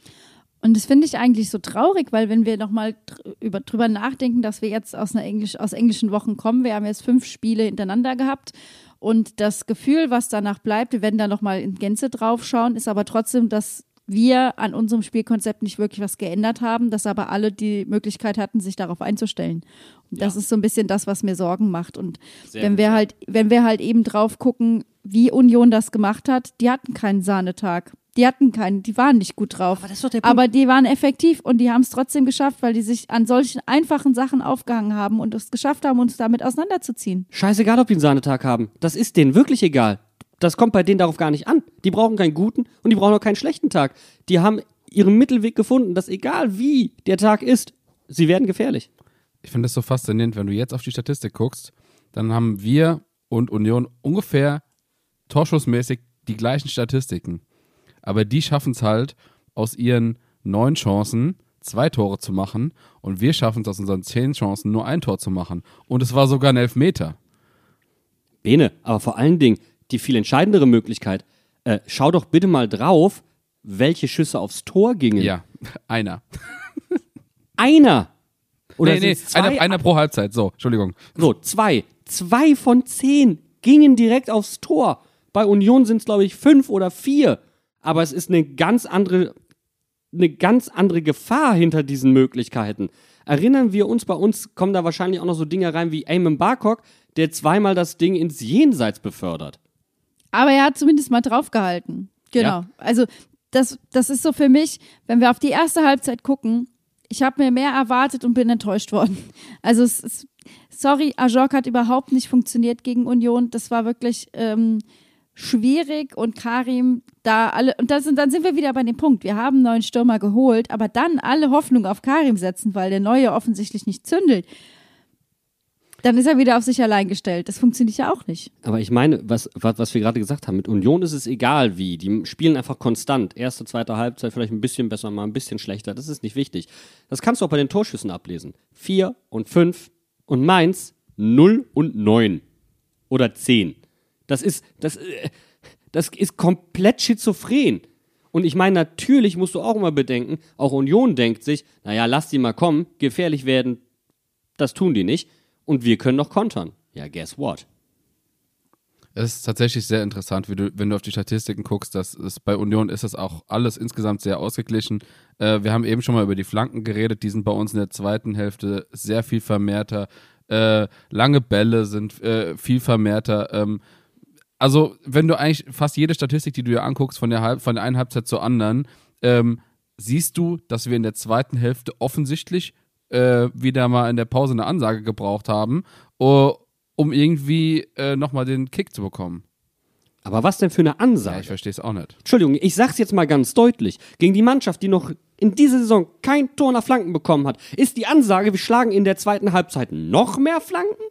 Und das finde ich eigentlich so traurig, weil wenn wir nochmal über, drüber nachdenken, dass wir jetzt aus, einer Englisch, aus englischen Wochen kommen, wir haben jetzt fünf Spiele hintereinander gehabt und das Gefühl, was danach bleibt, wir werden da nochmal in Gänze drauf schauen, ist aber trotzdem, dass wir an unserem Spielkonzept nicht wirklich was geändert haben, dass aber alle die Möglichkeit hatten, sich darauf einzustellen. Und das Ja. ist so ein bisschen das, was mir Sorgen macht. Und Sehr wenn wir halt, wenn wir halt eben drauf gucken, wie Union das gemacht hat, die hatten keinen Sahnetag. Die hatten keinen, die waren nicht gut drauf. Aber das ist doch der Punkt. Aber die waren effektiv und die haben es trotzdem geschafft, weil die sich an solchen einfachen Sachen aufgehangen haben und es geschafft haben, uns damit auseinanderzuziehen. Scheißegal, ob die einen Sahnetag haben. Das ist denen wirklich egal. Das kommt bei denen darauf gar nicht an. Die brauchen keinen guten und die brauchen auch keinen schlechten Tag. Die haben ihren Mittelweg gefunden, dass egal wie der Tag ist, sie werden gefährlich. Ich finde das so faszinierend, wenn du jetzt auf die Statistik guckst, dann haben wir und Union ungefähr torschussmäßig die gleichen Statistiken. Aber die schaffen es halt, aus ihren neun Chancen zwei Tore zu machen und wir schaffen es aus unseren zehn Chancen nur ein Tor zu machen. Und es war sogar ein Elfmeter. Bene, aber vor allen Dingen die viel entscheidendere Möglichkeit, äh, schau doch bitte mal drauf, welche Schüsse aufs Tor gingen. Ja, einer. Einer. Oder nee, nee, zwei? einer, einer pro Halbzeit. So, Entschuldigung. So, zwei. Zwei von zehn gingen direkt aufs Tor. Bei Union sind es, glaube ich, fünf oder vier. Aber es ist eine ganz andere, eine ganz andere Gefahr hinter diesen Möglichkeiten. Erinnern wir uns, bei uns kommen da wahrscheinlich auch noch so Dinge rein wie Eamon Barcock, der zweimal das Ding ins Jenseits befördert. Aber er hat zumindest mal draufgehalten. Genau. Ja. Also das, das ist so für mich, wenn wir auf die erste Halbzeit gucken, ich habe mir mehr erwartet und bin enttäuscht worden. Also es ist, sorry, Ajok hat überhaupt nicht funktioniert gegen Union. Das war wirklich ähm, schwierig und Karim da alle, und das, dann sind wir wieder bei dem Punkt, wir haben einen neuen Stürmer geholt, aber dann alle Hoffnung auf Karim setzen, weil der neue offensichtlich nicht zündelt. Dann ist er wieder auf sich allein gestellt. Das funktioniert ja auch nicht. Aber ich meine, was, was, was wir gerade gesagt haben, mit Union ist es egal wie. Die spielen einfach konstant. Erste, zweite Halbzeit vielleicht ein bisschen besser, mal ein bisschen schlechter. Das ist nicht wichtig. Das kannst du auch bei den Torschüssen ablesen. Vier und fünf und Mainz null und neun. Oder zehn. Das ist, das, äh, das ist komplett schizophren. Und ich meine, natürlich musst du auch immer bedenken, auch Union denkt sich, naja, lass die mal kommen, gefährlich werden, das tun die nicht. Und wir können noch kontern. Ja, guess what? Es ist tatsächlich sehr interessant, du, wenn du auf die Statistiken guckst, dass es bei Union ist das auch alles insgesamt sehr ausgeglichen. Äh, wir haben eben schon mal über die Flanken geredet, die sind bei uns in der zweiten Hälfte sehr viel vermehrter. Äh, lange Bälle sind äh, viel vermehrter. Ähm, also, wenn du eigentlich fast jede Statistik, die du dir anguckst, von der, Halb von der einen Halbzeit zur anderen, ähm, siehst du, dass wir in der zweiten Hälfte offensichtlich äh, wieder mal in der Pause eine Ansage gebraucht haben, uh, um irgendwie äh, nochmal den Kick zu bekommen. Aber was denn für eine Ja, Ansage? ich verstehe es auch nicht. Entschuldigung, ich sag's jetzt mal ganz deutlich. Gegen die Mannschaft, die noch in dieser Saison kein Tor nach Flanken bekommen hat, ist die Ansage, wir schlagen in der zweiten Halbzeit noch mehr Flanken?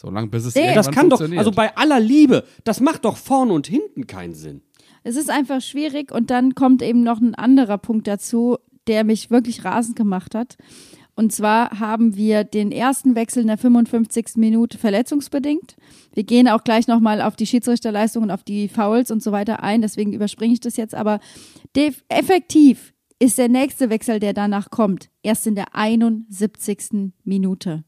So lange, bis es Nee, irgendwann Das kann doch, funktioniert. also bei aller Liebe, das macht doch vorne und hinten keinen Sinn. Es ist einfach schwierig und dann kommt eben noch ein anderer Punkt dazu, der mich wirklich rasend gemacht hat. Und zwar haben wir den ersten Wechsel in der 55. Minute verletzungsbedingt. Wir gehen auch gleich nochmal auf die Schiedsrichterleistung und auf die Fouls und so weiter ein, deswegen überspringe ich das jetzt. Aber effektiv ist der nächste Wechsel, der danach kommt, erst in der 71. Minute.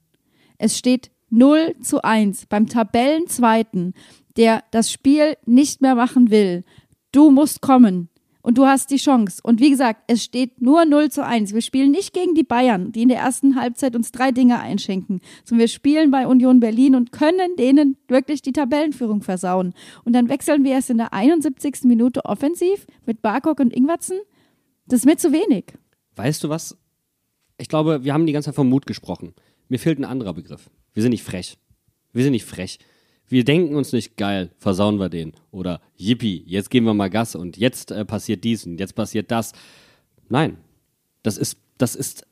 Es steht 0 zu 1 beim Tabellenzweiten, der das Spiel nicht mehr machen will. Du musst kommen und du hast die Chance. Und wie gesagt, es steht nur 0 zu 1. Wir spielen nicht gegen die Bayern, die in der ersten Halbzeit uns drei Dinge einschenken, sondern wir spielen bei Union Berlin und können denen wirklich die Tabellenführung versauen. Und dann wechseln wir erst in der 71. Minute offensiv mit Barkok und Ingwatzen. Das ist mir zu wenig. Weißt du was? Ich glaube, wir haben die ganze Zeit vom Mut gesprochen. Mir fehlt ein anderer Begriff. Wir sind nicht frech. Wir sind nicht frech. Wir denken uns nicht, geil, versauen wir den. Oder yippie, jetzt geben wir mal Gas und jetzt äh, passiert dies und jetzt passiert das. Nein. Das ist, das ist,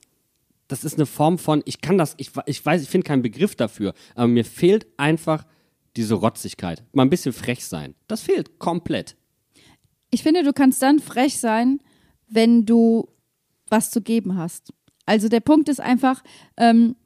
das ist eine Form von, ich kann das, ich, ich weiß, ich finde keinen Begriff dafür, aber mir fehlt einfach diese Rotzigkeit. Mal ein bisschen frech sein. Das fehlt komplett. Ich finde, du kannst dann frech sein, wenn du was zu geben hast. Also der Punkt ist einfach, ähm,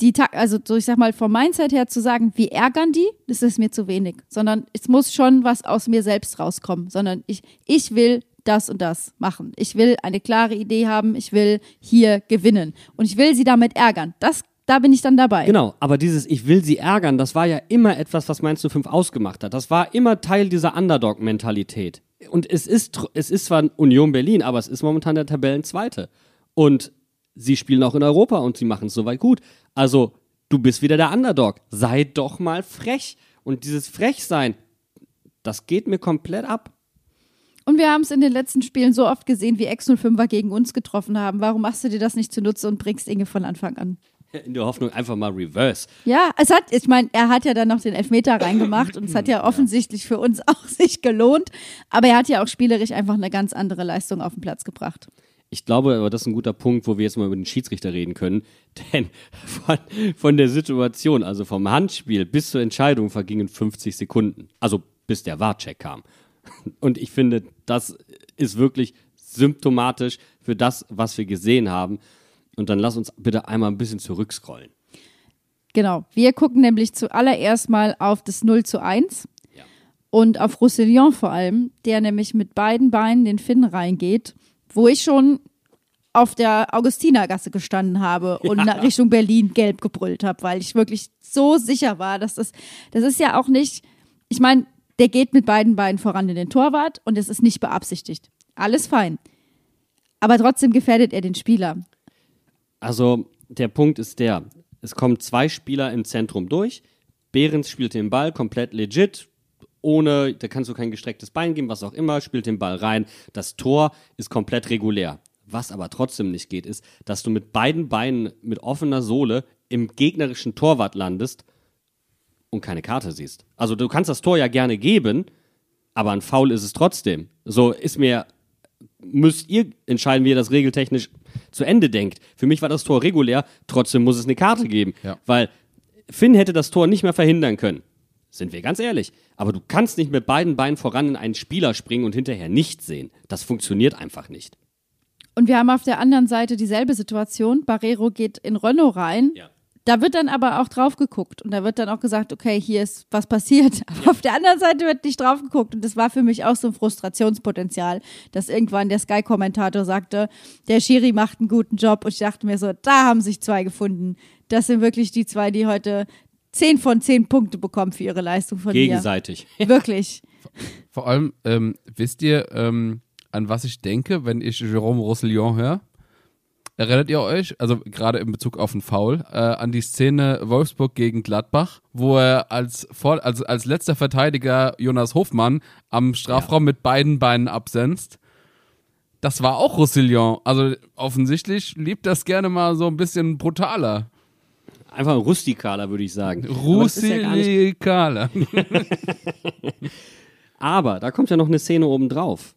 die also so ich sag mal vom Mindset her zu sagen, wir ärgern die, das ist mir zu wenig, sondern es muss schon was aus mir selbst rauskommen, sondern ich ich will das und das machen. Ich will eine klare Idee haben, ich will hier gewinnen und ich will sie damit ärgern. Das da bin ich dann dabei. Genau, aber dieses Ich will sie ärgern, das war ja immer etwas, was Mainz 05 ausgemacht hat. Das war immer Teil dieser Underdog-Mentalität. Und es ist, es ist zwar Union Berlin, aber es ist momentan der Tabellenzweite. Und sie spielen auch in Europa und sie machen es soweit gut. Also, du bist wieder der Underdog. Sei doch mal frech. Und dieses Frechsein, das geht mir komplett ab. Und wir haben es in den letzten Spielen so oft gesehen, wie Ex-05er gegen uns getroffen haben. Warum machst du dir das nicht zunutze und bringst Inge von Anfang an? In der Hoffnung einfach mal reverse. Ja, es hat, ich meine, er hat ja dann noch den Elfmeter reingemacht und es hat ja offensichtlich für uns auch sich gelohnt. Aber er hat ja auch spielerisch einfach eine ganz andere Leistung auf den Platz gebracht. Ich glaube, aber das ist ein guter Punkt, wo wir jetzt mal über den Schiedsrichter reden können. Denn von, von der Situation, also vom Handspiel bis zur Entscheidung vergingen 50 Sekunden. Also bis der Warcheck kam. Und ich finde, das ist wirklich symptomatisch für das, was wir gesehen haben. Und dann lass uns bitte einmal ein bisschen zurückscrollen. Genau. Wir gucken nämlich zuallererst mal auf das 0 zu 1 Ja. und auf Roussillon vor allem, der nämlich mit beiden Beinen den Finn reingeht, wo ich schon auf der Augustinergasse gestanden habe und nach Richtung Berlin gelb gebrüllt habe, weil ich wirklich so sicher war, dass das, das ist ja auch nicht, ich meine, der geht mit beiden Beinen voran in den Torwart und es ist nicht beabsichtigt. Alles fein. Aber trotzdem gefährdet er den Spieler. Also der Punkt ist der, es kommen zwei Spieler im Zentrum durch. Behrens spielt den Ball komplett legit, ohne, da kannst du kein gestrecktes Bein geben, was auch immer, spielt den Ball rein. Das Tor ist komplett regulär. Was aber trotzdem nicht geht, ist, dass du mit beiden Beinen mit offener Sohle im gegnerischen Torwart landest und keine Karte siehst. Also du kannst das Tor ja gerne geben, aber ein Foul ist es trotzdem. So ist mir müsst ihr entscheiden, wie ihr das regeltechnisch zu Ende denkt. Für mich war das Tor regulär, trotzdem muss es eine Karte geben. Ja. Weil Finn hätte das Tor nicht mehr verhindern können. Sind wir ganz ehrlich. Aber du kannst nicht mit beiden Beinen voran in einen Spieler springen und hinterher nicht sehen. Das funktioniert einfach nicht. Und wir haben auf der anderen Seite dieselbe Situation. Barrero geht in Renault rein. Ja. Da wird dann aber auch drauf geguckt und da wird dann auch gesagt, okay, hier ist was passiert. Aber auf der anderen Seite wird nicht drauf geguckt und das war für mich auch so ein Frustrationspotenzial, dass irgendwann der Sky-Kommentator sagte, der Schiri macht einen guten Job und ich dachte mir so, da haben sich zwei gefunden. Das sind wirklich die zwei, die heute zehn von zehn Punkte bekommen für ihre Leistung von Gegenseitig. mir. Wirklich. Vor allem, ähm, wisst ihr, ähm, an was ich denke, wenn ich Jérôme Roussillon höre? Erinnert ihr euch, also gerade in Bezug auf den Foul, äh, an die Szene Wolfsburg gegen Gladbach, wo er als, vor, als, als letzter Verteidiger Jonas Hofmann am Strafraum mit beiden Beinen absenzt? Das war auch Roussillon. Also offensichtlich liebt das gerne mal so ein bisschen brutaler. Einfach ein rustikaler, würde ich sagen. Aber ja Russilikaler. Aber da kommt ja noch eine Szene oben drauf.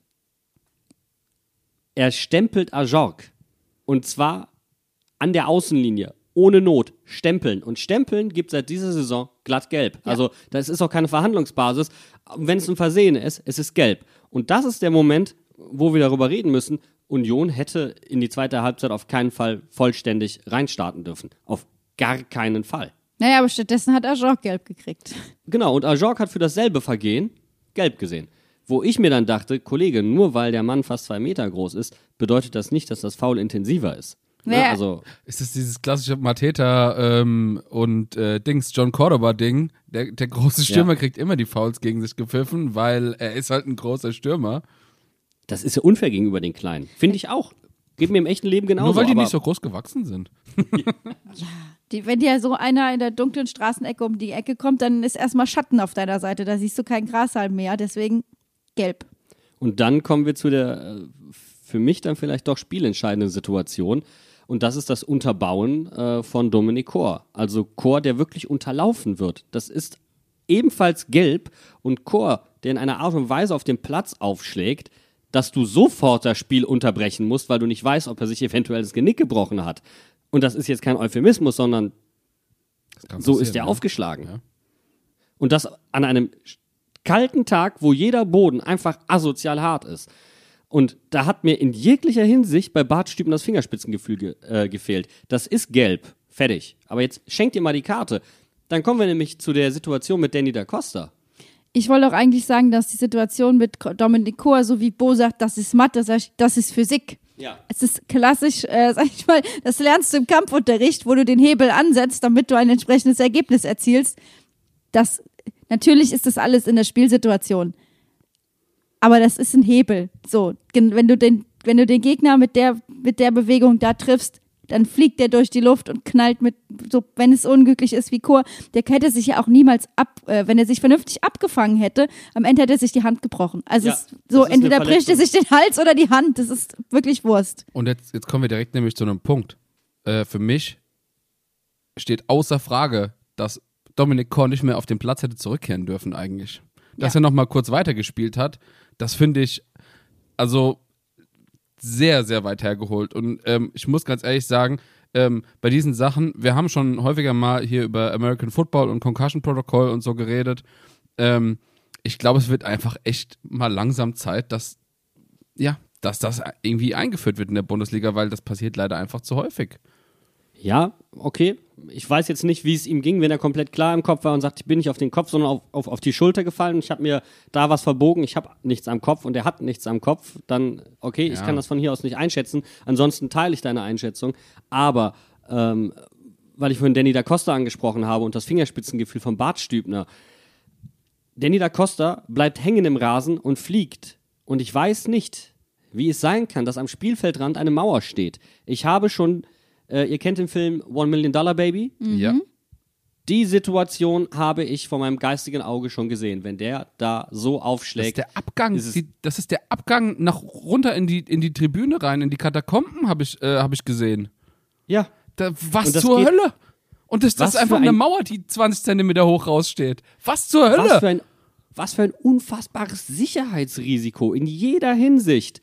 Er stempelt Ajorg. Und zwar an der Außenlinie. ohne Not stempeln. Und stempeln gibt seit dieser Saison glatt gelb. Also das ist auch keine Verhandlungsbasis. Wenn es ein Versehen ist, es ist gelb. Und das ist der Moment, wo wir darüber reden müssen. Union hätte in die zweite Halbzeit auf keinen Fall vollständig reinstarten dürfen. Auf gar keinen Fall. Naja, aber stattdessen hat Ajok gelb gekriegt. Genau, und Ajork hat für dasselbe Vergehen gelb gesehen. Wo ich mir dann dachte, Kollege, nur weil der Mann fast zwei Meter groß ist, bedeutet das nicht, dass das Foul intensiver ist. Ne? Naja. Also, Ist es dieses klassische Mateta ähm, und äh, Dings John Cordoba Ding? Der, der große Stürmer Ja. kriegt immer die Fouls gegen sich gepfiffen, weil er ist halt ein großer Stürmer. das ist ja unfair gegenüber den Kleinen. Finde ich auch. Geht mir im echten Leben genauso. Nur weil die aber nicht so groß gewachsen sind. Die, wenn dir so einer in der dunklen Straßenecke um die Ecke kommt, dann ist erstmal Schatten auf deiner Seite. Da siehst du keinen Grashalm mehr. Deswegen gelb. Und dann kommen wir zu der äh, für mich dann vielleicht doch spielentscheidenden Situation. Und das ist das Unterbauen äh, von Dominik Kor. Also Kor, der wirklich unterlaufen wird. Das ist ebenfalls gelb. Und Kor, der in einer Art und Weise auf dem Platz aufschlägt, dass du sofort das Spiel unterbrechen musst, weil du nicht weißt, ob er sich eventuell das Genick gebrochen hat. Und das ist jetzt kein Euphemismus, sondern so ist er ne? aufgeschlagen. Ja. Und das an einem kalten Tag, wo jeder Boden einfach asozial hart ist. Und da hat mir in jeglicher Hinsicht bei Bart Stüben das Fingerspitzengefühl ge äh, gefehlt. Das ist gelb. Fertig. Aber jetzt schenkt ihr mal die Karte. Dann kommen wir nämlich zu der Situation mit Danny da Costa. Ich wollte auch eigentlich sagen, dass die Situation mit Dominik Kor, so wie Bo sagt, das ist Mathe, das ist Physik. Ja. Es ist klassisch, äh, sag ich mal, das lernst du im Kampfunterricht, wo du den Hebel ansetzt, damit du ein entsprechendes Ergebnis erzielst. Das, natürlich ist das alles in der Spielsituation. Aber das ist ein Hebel. So, wenn du den, wenn du den Gegner mit der, mit der Bewegung da triffst, dann fliegt der durch die Luft und knallt mit, so, wenn es unglücklich ist wie Chor, der hätte sich ja auch niemals ab, äh, wenn er sich vernünftig abgefangen hätte, am Ende hätte er sich die Hand gebrochen. Also Ja, es, so, entweder bricht er sich den Hals oder die Hand. Das ist wirklich Wurst. Und jetzt, jetzt kommen wir direkt nämlich zu einem Punkt. Äh, für mich steht außer Frage, dass Dominik Kor nicht mehr auf den Platz hätte zurückkehren dürfen eigentlich. Dass Ja. er noch mal kurz weitergespielt hat, das finde ich also sehr, sehr weit hergeholt. Und ähm, ich muss ganz ehrlich sagen, ähm, bei diesen Sachen, wir haben schon häufiger mal hier über American Football und Concussion Protocol und so geredet. Ähm, ich glaube, es wird einfach echt mal langsam Zeit, dass ja, dass das irgendwie eingeführt wird in der Bundesliga, weil das passiert leider einfach zu häufig. Ja, okay. Ich weiß jetzt nicht, wie es ihm ging, wenn er komplett klar im Kopf war und sagt, ich bin nicht auf den Kopf, sondern auf, auf, auf die Schulter gefallen und ich habe mir da was verbogen, ich habe nichts am Kopf und er hat nichts am Kopf, dann okay, ich Ja. kann das von hier aus nicht einschätzen. Ansonsten teile ich deine Einschätzung. Aber ähm, weil ich vorhin Danny da Costa angesprochen habe und das Fingerspitzengefühl von Bart Stübner, Danny da Costa bleibt hängen im Rasen und fliegt. Und ich weiß nicht, wie es sein kann, dass am Spielfeldrand eine Mauer steht. Ich habe schon, äh, ihr kennt den Film One Million Dollar Baby? Ja. Die Situation habe ich vor meinem geistigen Auge schon gesehen. Wenn der da so Das aufschlägt, ist der Abgang, ist die, das ist der Abgang nach runter in die, in die Tribüne rein, in die Katakomben, habe ich, äh, hab ich gesehen. ja, Da, was das zur geht- Hölle? Und das, das ist einfach für eine ein- Mauer, die 20 Zentimeter hoch raussteht. Was zur Hölle? was für ein, was für ein unfassbares Sicherheitsrisiko in jeder Hinsicht.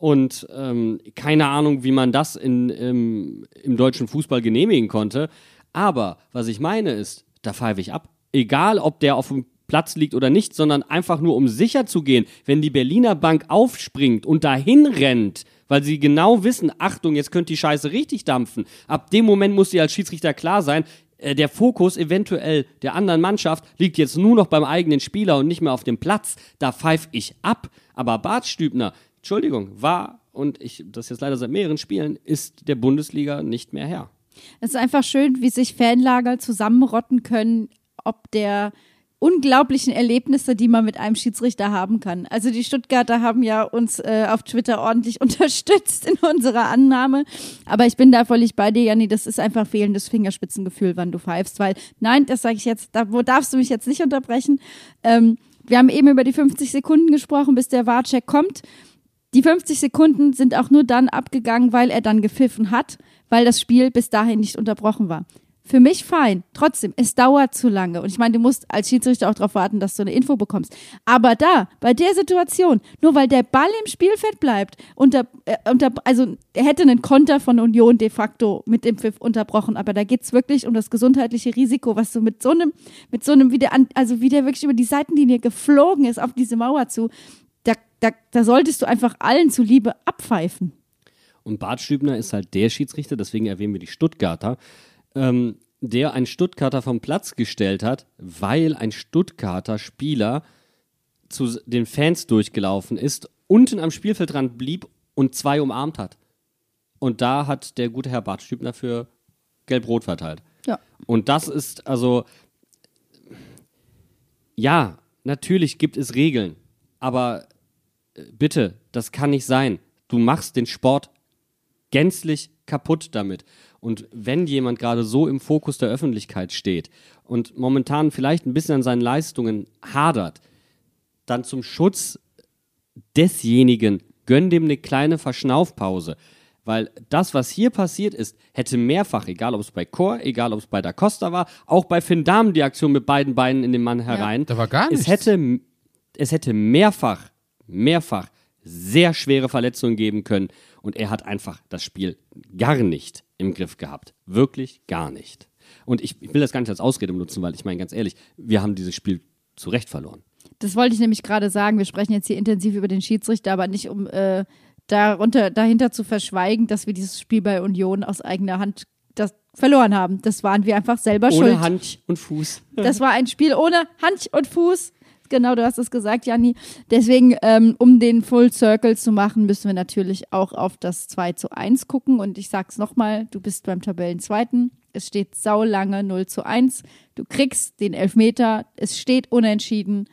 Und ähm, keine Ahnung, wie man das in, im, im deutschen Fußball genehmigen konnte. Aber was ich meine ist, da pfeife ich ab. Egal, ob der auf dem Platz liegt oder nicht, sondern einfach nur um sicher zu gehen, wenn die Berliner Bank aufspringt und dahin rennt, weil sie genau wissen, Achtung, jetzt könnte die Scheiße richtig dampfen. Ab dem Moment muss dir als Schiedsrichter klar sein, äh, der Fokus eventuell der anderen Mannschaft liegt jetzt nur noch beim eigenen Spieler und nicht mehr auf dem Platz. Da pfeife ich ab. Aber Bart Stübner, Entschuldigung, war, und ich, das jetzt leider seit mehreren Spielen, ist der Bundesliga nicht mehr Herr. Es ist einfach schön, wie sich Fanlager zusammenrotten können, ob der unglaublichen Erlebnisse, die man mit einem Schiedsrichter haben kann. Also die Stuttgarter haben ja uns äh, auf Twitter ordentlich unterstützt in unserer Annahme. Aber ich bin da völlig bei dir, Janni. Das ist einfach fehlendes Fingerspitzengefühl, wann du pfeifst. Weil, nein, das sage ich jetzt, da wo darfst du mich jetzt nicht unterbrechen. Ähm, wir haben eben über die 50 Sekunden gesprochen, bis der Warcheck kommt. Die 50 Sekunden sind auch nur dann abgegangen, weil er dann gepfiffen hat, weil das Spiel bis dahin nicht unterbrochen war. Für mich fein. Trotzdem, es dauert zu lange. Und ich meine, du musst als Schiedsrichter auch darauf warten, dass du eine Info bekommst. Aber da, bei der Situation, nur weil der Ball im Spielfeld bleibt, unter, äh, unter, also er hätte einen Konter von Union de facto mit dem Pfiff unterbrochen. Aber da geht's wirklich um das gesundheitliche Risiko, was du mit so einem, mit so einem, wie der, an, also wie der wirklich über die Seitenlinie geflogen ist auf diese Mauer zu, da, da, solltest du einfach allen zuliebe abpfeifen. Und Bart Stübner ist halt der Schiedsrichter, deswegen erwähnen wir die Stuttgarter, ähm, der einen Stuttgarter vom Platz gestellt hat, weil ein Stuttgarter Spieler zu den Fans durchgelaufen ist, unten am Spielfeldrand blieb und zwei umarmt hat. Und da hat der gute Herr Bart Stübner für Gelb-Rot verteilt. Ja. Und das ist also, ja, natürlich gibt es Regeln, aber bitte, das kann nicht sein. Du machst den Sport gänzlich kaputt damit. Und wenn jemand gerade so im Fokus der Öffentlichkeit steht und momentan vielleicht ein bisschen an seinen Leistungen hadert, dann zum Schutz desjenigen gönn dem eine kleine Verschnaufpause. Weil das, was hier passiert ist, hätte mehrfach, egal ob es bei Chor, egal ob es bei Da Costa war, auch bei Finn Dahmen die Aktion mit beiden Beinen in den Mann herein. da war gar es nichts. hätte, es hätte mehrfach, mehrfach sehr schwere Verletzungen geben können. Und er hat einfach das Spiel gar nicht im Griff gehabt. Wirklich gar nicht. Und ich, ich will das gar nicht als Ausrede benutzen, weil ich meine, ganz ehrlich, wir haben dieses Spiel zu Recht verloren. Das wollte ich nämlich gerade sagen. Wir sprechen jetzt hier intensiv über den Schiedsrichter, aber nicht um äh, darunter, dahinter zu verschweigen, dass wir dieses Spiel bei Union aus eigener Hand das verloren haben. Das waren wir einfach selber Ohne schuld. Hand und Fuß. Das war ein Spiel ohne Hand und Fuß. Genau, du hast es gesagt, Janni. Deswegen, ähm, um den Full Circle zu machen, müssen wir natürlich auch auf das 2 zu 1 gucken. Und ich sag's nochmal, du bist beim Tabellenzweiten. Es steht saulange 0 zu 1. Du kriegst den Elfmeter. Es steht unentschieden.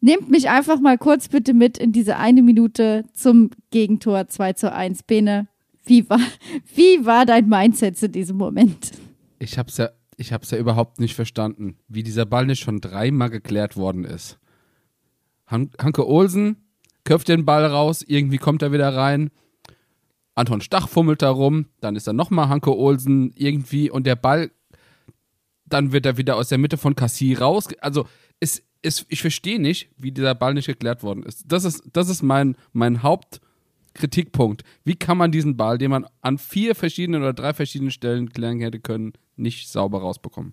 Nehmt mich einfach mal kurz bitte mit in diese eine Minute zum Gegentor 2 zu 1. Bene, wie war, wie war dein Mindset zu diesem Moment? Ich hab's ja, ich hab's ja überhaupt nicht verstanden, wie dieser Ball nicht schon dreimal geklärt worden ist. Han Hanke Olsen köpft den Ball raus, irgendwie kommt er wieder rein. Anton Stach fummelt da rum, dann ist da nochmal Hanke Olsen irgendwie und der Ball, dann wird er wieder aus der Mitte von Cassie raus. Also es, es, ich verstehe nicht, wie dieser Ball nicht geklärt worden ist. Das ist, das ist mein, mein Hauptkritikpunkt. Wie kann man diesen Ball, den man an vier verschiedenen oder drei verschiedenen Stellen klären hätte können, nicht sauber rausbekommen?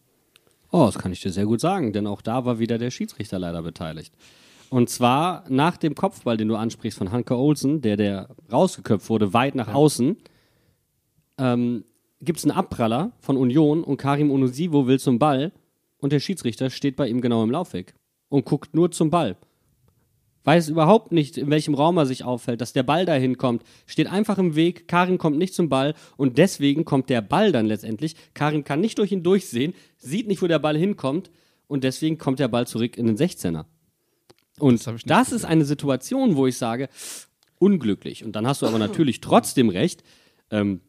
Oh, das kann ich dir sehr gut sagen, denn auch da war wieder der Schiedsrichter leider beteiligt. Und zwar nach dem Kopfball, den du ansprichst von Hanke Olsen, der, der rausgeköpft wurde, weit nach außen, ähm, gibt es einen Abpraller von Union und Karim Onusivo will zum Ball und der Schiedsrichter steht bei ihm genau im Laufweg und guckt nur zum Ball. Weiß überhaupt nicht, in welchem Raum er sich aufhält, dass der Ball dahin kommt. Steht einfach im Weg, Karim kommt nicht zum Ball und deswegen kommt der Ball dann letztendlich. Karim kann nicht durch ihn durchsehen, sieht nicht, wo der Ball hinkommt und deswegen kommt der Ball zurück in den 16er. Und Das das ist eine Situation, wo ich sage, unglücklich. Und dann hast du aber natürlich trotzdem recht. Ähm,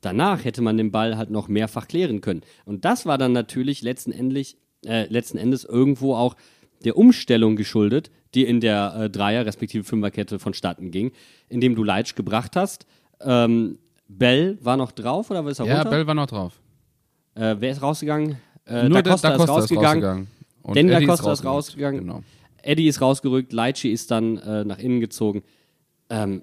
danach hätte man den Ball halt noch mehrfach klären können. Und das war dann natürlich letzten, endlich, äh, letzten Endes irgendwo auch der Umstellung geschuldet, die in der äh, Dreier- respektive Fünferkette vonstatten ging, indem du Leitsch gebracht hast. Ähm, Bell war noch drauf oder ist er Ja, runter? Bell war noch drauf. Äh, wer ist rausgegangen? Äh, Nur da Costa, Da Costa ist rausgegangen. Und Denn Da Costa ist rausgegangen. Genau. Eddie ist rausgerückt, Leitschi ist dann äh, nach innen gezogen. Ähm,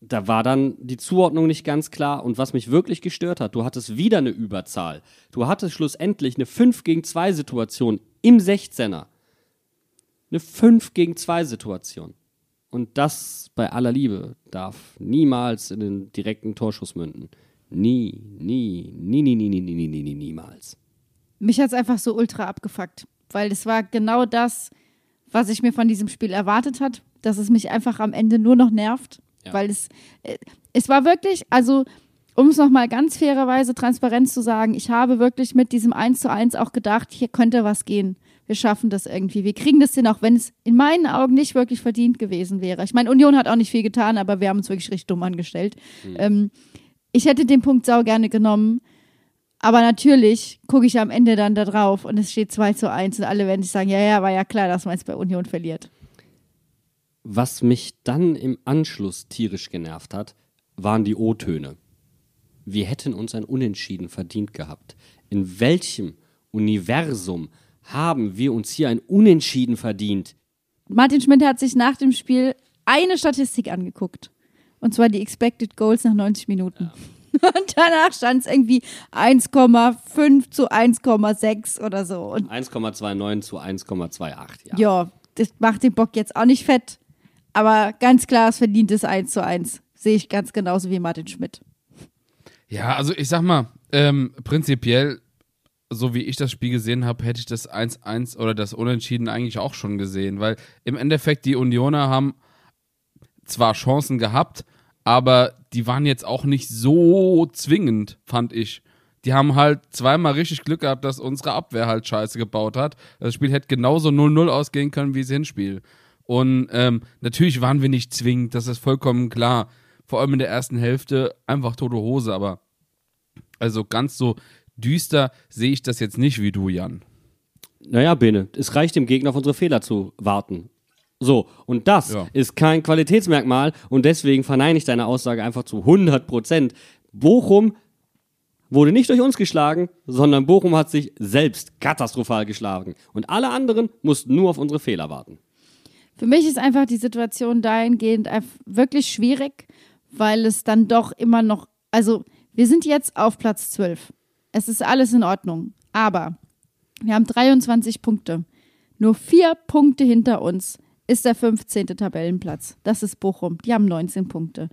da war dann die Zuordnung nicht ganz klar. Und was mich wirklich gestört hat, du hattest wieder eine Überzahl. Du hattest schlussendlich eine 5 gegen 2 Situation im 16er. Eine 5 gegen 2 Situation. Und das bei aller Liebe darf niemals in den direkten Torschuss münden. Nie, nie, nie, nie, nie, nie, nie, nie, nie, nie, niemals. Mich hat es einfach so ultra abgefuckt, weil es war genau das, was ich mir von diesem Spiel erwartet hat, dass es mich einfach am Ende nur noch nervt, Ja. weil es äh, es war wirklich, also um es nochmal ganz fairerweise transparent zu sagen, ich habe wirklich mit diesem 1 zu 1 auch gedacht, hier könnte was gehen. Wir schaffen das irgendwie. Wir kriegen das hin, auch wenn es in meinen Augen nicht wirklich verdient gewesen wäre. Ich meine, Union hat auch nicht viel getan, aber wir haben uns wirklich richtig dumm angestellt. Ähm, ich hätte den Punkt sau gerne genommen. Aber natürlich gucke ich am Ende dann da drauf und es steht 2 zu 1 und alle werden sich sagen, ja, ja, war ja klar, dass man jetzt bei Union verliert. Was mich dann im Anschluss tierisch genervt hat, waren die O-Töne. wir hätten uns ein Unentschieden verdient gehabt. In welchem Universum haben wir uns hier ein Unentschieden verdient? Martin Schmidt hat sich nach dem Spiel eine Statistik angeguckt. Und zwar die Expected Goals nach 90 Minuten. Und danach stand es irgendwie 1,5 zu 1,6 oder so. Und 1,29 zu 1,28, ja. ja, das macht den Bock jetzt auch nicht fett. Aber ganz klar, es verdient es 1 zu 1. Sehe ich ganz genauso wie Martin Schmidt. Ja, also ich sag mal, ähm, prinzipiell, so wie ich das Spiel gesehen habe, hätte ich das 1-1 oder das Unentschieden eigentlich auch schon gesehen, weil im Endeffekt die Unioner haben zwar Chancen gehabt, aber die waren jetzt auch nicht so zwingend, fand ich. Die haben halt zweimal richtig Glück gehabt, dass unsere Abwehr halt Scheiße gebaut hat. Das Spiel hätte genauso 0-0 ausgehen können wie das Hinspiel. Und ähm, natürlich waren wir nicht zwingend, das ist vollkommen klar. Vor allem in der ersten Hälfte einfach tote Hose, aber also ganz so düster sehe ich das jetzt nicht wie du, Jan. Naja, Bene, es reicht dem Gegner auf unsere Fehler zu warten. So, und das Ja. ist kein Qualitätsmerkmal und deswegen verneine ich deine Aussage einfach zu 100 Prozent. Bochum wurde nicht durch uns geschlagen, sondern Bochum hat sich selbst katastrophal geschlagen. Und alle anderen mussten nur auf unsere Fehler warten. Für mich ist einfach die Situation dahingehend wirklich schwierig, weil es dann doch immer noch, also wir sind jetzt auf Platz 12. Es ist alles in Ordnung. Aber wir haben 23 Punkte. Nur vier Punkte hinter uns ist der 15. Tabellenplatz. Das ist Bochum. Die haben 19 Punkte.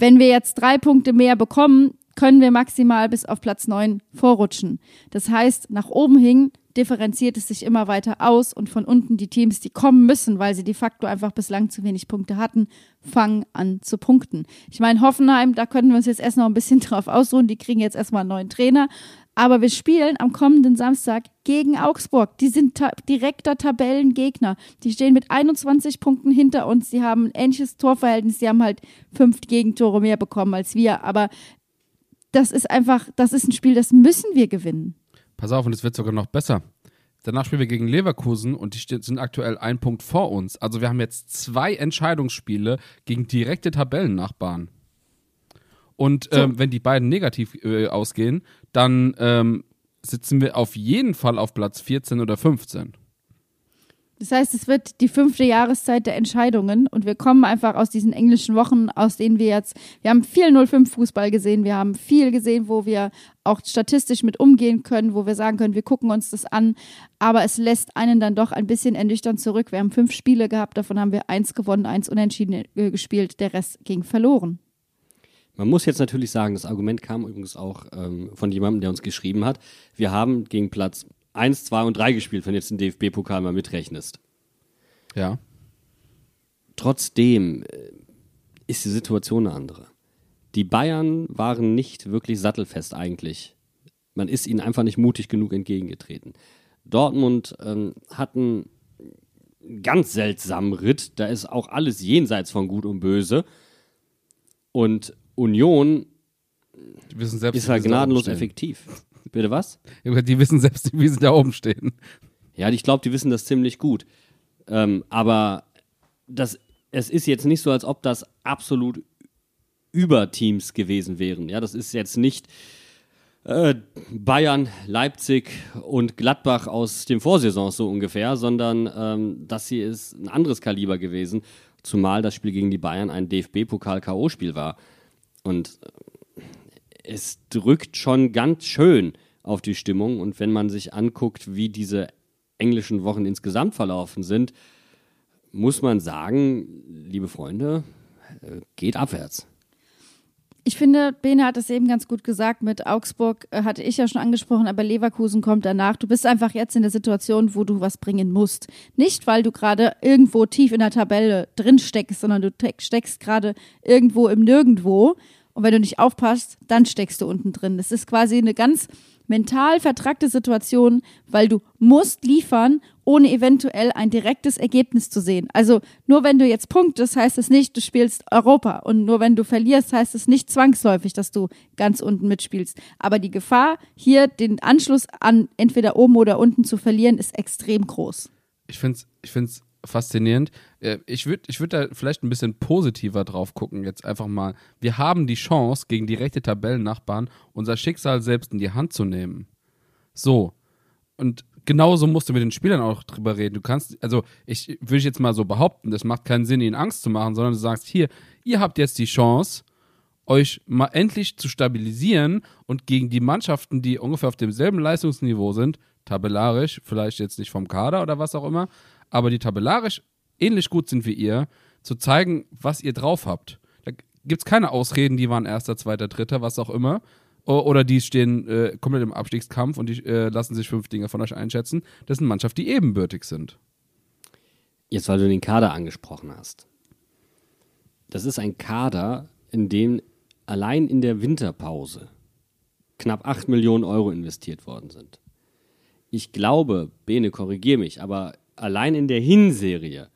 Wenn wir jetzt drei Punkte mehr bekommen, können wir maximal bis auf Platz 9 vorrutschen. Das heißt, nach oben hin differenziert es sich immer weiter aus und von unten die Teams, die kommen müssen, weil sie de facto einfach bislang zu wenig Punkte hatten, fangen an zu punkten. Ich meine, Hoffenheim, da könnten wir uns jetzt erst noch ein bisschen drauf ausruhen, die kriegen jetzt erstmal einen neuen Trainer. Aber wir spielen am kommenden Samstag gegen Augsburg. Die sind ta direkter Tabellengegner. Die stehen mit 21 Punkten hinter uns. Die haben ein ähnliches Torverhältnis. Die haben halt fünf Gegentore mehr bekommen als wir. Aber das ist einfach, das ist ein Spiel, das müssen wir gewinnen. Pass auf, und es wird sogar noch besser. Danach spielen wir gegen Leverkusen und die sind aktuell ein Punkt vor uns. Also wir haben jetzt zwei Entscheidungsspiele gegen direkte Tabellennachbarn. Und ähm, wenn die beiden negativ äh, ausgehen, dann ähm, sitzen wir auf jeden Fall auf Platz 14 oder 15. Das heißt, es wird die fünfte Jahreszeit der Entscheidungen und wir kommen einfach aus diesen englischen Wochen, aus denen wir jetzt, wir haben viel 05-Fußball gesehen, wir haben viel gesehen, wo wir auch statistisch mit umgehen können, wo wir sagen können, wir gucken uns das an, aber es lässt einen dann doch ein bisschen ernüchternd zurück. Wir haben fünf Spiele gehabt, davon haben wir eins gewonnen, eins unentschieden äh, gespielt, der Rest ging verloren. Man muss jetzt natürlich sagen, das Argument kam übrigens auch ähm, von jemandem, der uns geschrieben hat. Wir haben gegen Platz 1, 2 und 3 gespielt, wenn du jetzt den DFB-Pokal mal mitrechnest. Ja. Trotzdem äh, ist die Situation eine andere. Die Bayern waren nicht wirklich sattelfest eigentlich. Man ist ihnen einfach nicht mutig genug entgegengetreten. Dortmund ähm, hatten einen ganz seltsamen Ritt. Da ist auch alles jenseits von Gut und Böse. Und Union ist halt gnadenlos effektiv. Bitte was? Die wissen selbst, wie sie da oben stehen. Ja, ich glaube, die wissen das ziemlich gut. Ähm, aber das, es ist jetzt nicht so, als ob das absolut Überteams gewesen wären. Ja, das ist jetzt nicht äh, Bayern, Leipzig und Gladbach aus dem Vorsaisons so ungefähr, sondern ähm, das hier ist ein anderes Kaliber gewesen. Zumal das Spiel gegen die Bayern ein DFB-Pokal-K.O.-Spiel war. Und äh, es drückt schon ganz schön auf die Stimmung. Und wenn man sich anguckt, wie diese englischen Wochen insgesamt verlaufen sind, muss man sagen, liebe Freunde, geht abwärts. Ich finde, Bene hat es eben ganz gut gesagt. Mit Augsburg äh, hatte ich ja schon angesprochen, aber Leverkusen kommt danach. Du bist einfach jetzt in der Situation, wo du was bringen musst. Nicht, weil du gerade irgendwo tief in der Tabelle drin steckst, sondern du te- steckst gerade irgendwo im Nirgendwo. Und wenn du nicht aufpasst, dann steckst du unten drin. Das ist quasi eine ganz mental vertrackte Situation, weil du musst liefern, ohne eventuell ein direktes Ergebnis zu sehen. Also nur wenn du jetzt punktest, heißt es nicht, du spielst Europa. Und nur wenn du verlierst, heißt es nicht zwangsläufig, dass du ganz unten mitspielst. Aber die Gefahr, hier den Anschluss an entweder oben oder unten zu verlieren, ist extrem groß. Ich finde es ich find's faszinierend. Äh, Ich würde ich würd da vielleicht ein bisschen positiver drauf gucken, jetzt einfach mal. Wir haben die Chance, gegen direkte Tabellennachbarn unser Schicksal selbst in die Hand zu nehmen. So. Und genauso musst du mit den Spielern auch drüber reden. Du kannst, also ich würde jetzt mal so behaupten, das macht keinen Sinn, ihnen Angst zu machen, sondern du sagst, hier, ihr habt jetzt die Chance, euch mal endlich zu stabilisieren und gegen die Mannschaften, die ungefähr auf demselben Leistungsniveau sind, tabellarisch, vielleicht jetzt nicht vom Kader oder was auch immer, aber die tabellarisch ähnlich gut sind wie ihr, zu zeigen, was ihr drauf habt. Da gibt es keine Ausreden, die waren erster, zweiter, dritter, was auch immer. Oder die stehen äh, komplett im Abstiegskampf und die äh, lassen sich fünf Dinge von euch einschätzen. Das sind Mannschaften, die ebenbürtig sind. Jetzt, weil du den Kader angesprochen hast. Das ist ein Kader, in dem allein in der Winterpause knapp 8 Millionen Euro investiert worden sind. Ich glaube, Bene, korrigier mich, aber allein in der Hinserie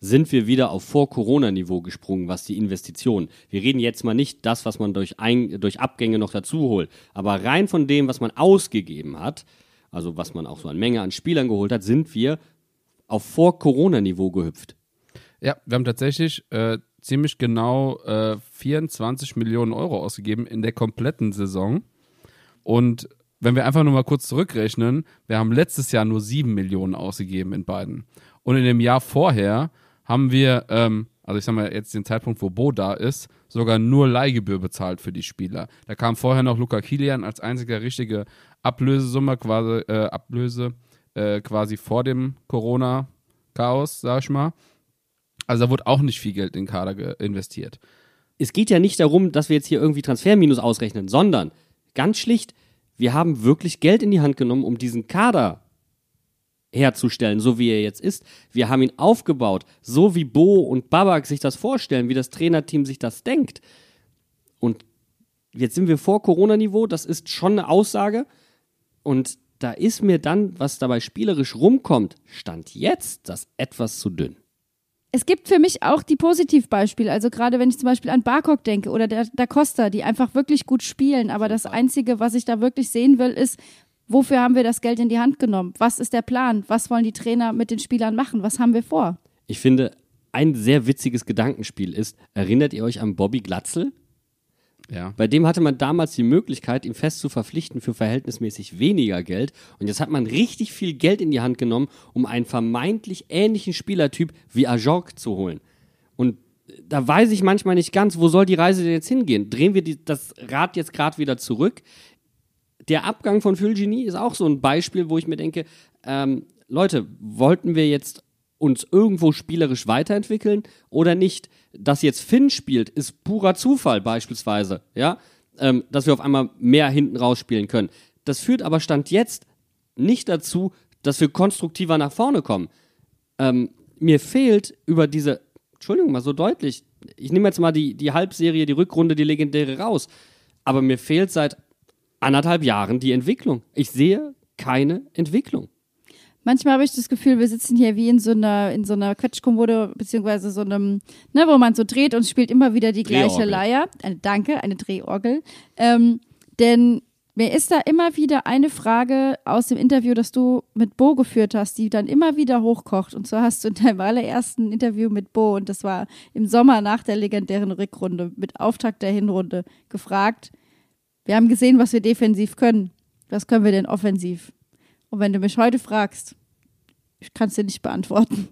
sind wir wieder auf Vor-Corona-Niveau gesprungen, was die Investitionen. Wir reden jetzt mal nicht das, was man durch, Ein durch Abgänge noch dazu holt, aber rein von dem, was man ausgegeben hat, also was man auch so an Menge an Spielern geholt hat, sind wir auf Vor-Corona-Niveau gehüpft. Ja, wir haben tatsächlich äh, ziemlich genau äh, 24 Millionen Euro ausgegeben in der kompletten Saison. Und wenn wir einfach nur mal kurz zurückrechnen, wir haben letztes Jahr nur 7 Millionen ausgegeben in beiden. Und in dem Jahr vorher haben wir, ähm, also ich sag mal jetzt den Zeitpunkt, wo Bo da ist, sogar nur Leihgebühr bezahlt für die Spieler. Da kam vorher noch Luca Kilian als einziger richtige Ablösesumme, quasi, äh, Ablöse, äh, quasi vor dem Corona-Chaos, sag ich mal. Also da wurde auch nicht viel Geld in den Kader investiert. es geht ja nicht darum, dass wir jetzt hier irgendwie Transferminus ausrechnen, sondern ganz schlicht, wir haben wirklich Geld in die Hand genommen, um diesen Kader herzustellen, so wie er jetzt ist. Wir haben ihn aufgebaut, so wie Bo und Babak sich das vorstellen, wie das Trainerteam sich das denkt. Und jetzt sind wir vor Corona-Niveau, das ist schon eine Aussage. Und da ist mir dann, was dabei spielerisch rumkommt, stand jetzt das etwas zu dünn. Es gibt für mich auch die Positivbeispiele. Also gerade wenn ich zum Beispiel an Barkok denke oder der, der Costa, die einfach wirklich gut spielen. Aber das Einzige, was ich da wirklich sehen will, ist, wofür haben wir das Geld in die Hand genommen? Was ist der Plan? Was wollen die Trainer mit den Spielern machen? Was haben wir vor? Ich finde, ein sehr witziges Gedankenspiel ist, erinnert ihr euch an Bobby Glatzel? Ja. Bei dem hatte man damals die Möglichkeit, ihn fest zu verpflichten für verhältnismäßig weniger Geld. Und jetzt hat man richtig viel Geld in die Hand genommen, um einen vermeintlich ähnlichen Spielertyp wie Ajork zu holen. Und da weiß ich manchmal nicht ganz, wo soll die Reise denn jetzt hingehen? Drehen wir die, das Rad jetzt gerade wieder zurück? Der Abgang von Fulgini ist auch so ein Beispiel, wo ich mir denke, ähm, Leute, wollten wir jetzt uns irgendwo spielerisch weiterentwickeln oder nicht? Dass jetzt Finn spielt, ist purer Zufall beispielsweise, ja, ähm, dass wir auf einmal mehr hinten rausspielen können. Das führt aber Stand jetzt nicht dazu, dass wir konstruktiver nach vorne kommen. Ähm, mir fehlt über diese, Entschuldigung, mal so deutlich, ich nehme jetzt mal die, die Halbserie, die Rückrunde, die legendäre raus, aber mir fehlt seit anderthalb Jahren die Entwicklung. Ich sehe keine Entwicklung. Manchmal habe ich das Gefühl, wir sitzen hier wie in so einer, in so einer Quetschkommode, beziehungsweise so einem, ne, wo man so dreht und spielt immer wieder die gleiche. Leier. Eine, danke, eine Drehorgel. Ähm, denn mir ist da immer wieder eine Frage aus dem Interview, das du mit Bo geführt hast, die dann immer wieder hochkocht. Und zwar hast du in deinem allerersten Interview mit Bo, und das war im Sommer nach der legendären Rückrunde, mit Auftakt der Hinrunde, gefragt, wir haben gesehen, was wir defensiv können. Was können wir denn offensiv? Und wenn du mich heute fragst, ich kann es dir nicht beantworten.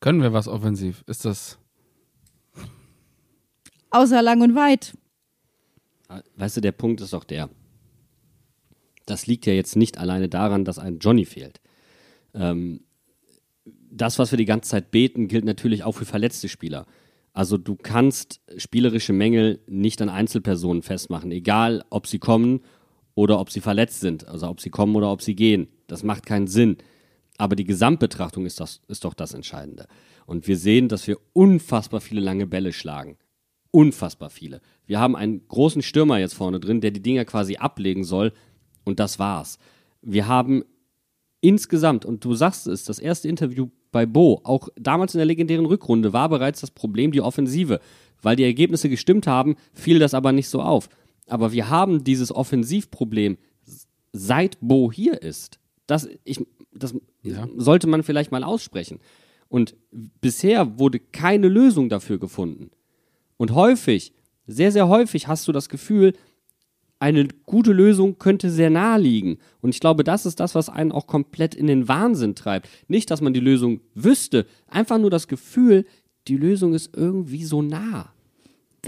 Können wir was offensiv? Ist das. Außer lang und weit. Weißt du, der Punkt ist doch der. Das liegt ja jetzt nicht alleine daran, dass ein Johnny fehlt. Ähm, das, was wir die ganze Zeit beten, gilt natürlich auch für verletzte Spieler. Also du kannst spielerische Mängel nicht an Einzelpersonen festmachen, egal ob sie kommen oder ob sie verletzt sind, also ob sie kommen oder ob sie gehen. Das macht keinen Sinn. Aber die Gesamtbetrachtung ist, das, ist doch das Entscheidende. Und wir sehen, dass wir unfassbar viele lange Bälle schlagen. Unfassbar viele. Wir haben einen großen Stürmer jetzt vorne drin, der die Dinger quasi ablegen soll. Und das war's. Wir haben insgesamt, und du sagst es, das erste Interview bei Bo, auch damals in der legendären Rückrunde, war bereits das Problem die Offensive. Weil die Ergebnisse gestimmt haben, fiel das aber nicht so auf. Aber wir haben dieses Offensivproblem seit Bo hier ist. Das, ich, das Ja. sollte man vielleicht mal aussprechen. Und bisher wurde keine Lösung dafür gefunden. Und häufig, sehr, sehr häufig hast du das Gefühl, eine gute Lösung könnte sehr nahe liegen. Und ich glaube, das ist das, was einen auch komplett in den Wahnsinn treibt. Nicht, dass man die Lösung wüsste, einfach nur das Gefühl, die Lösung ist irgendwie so nah.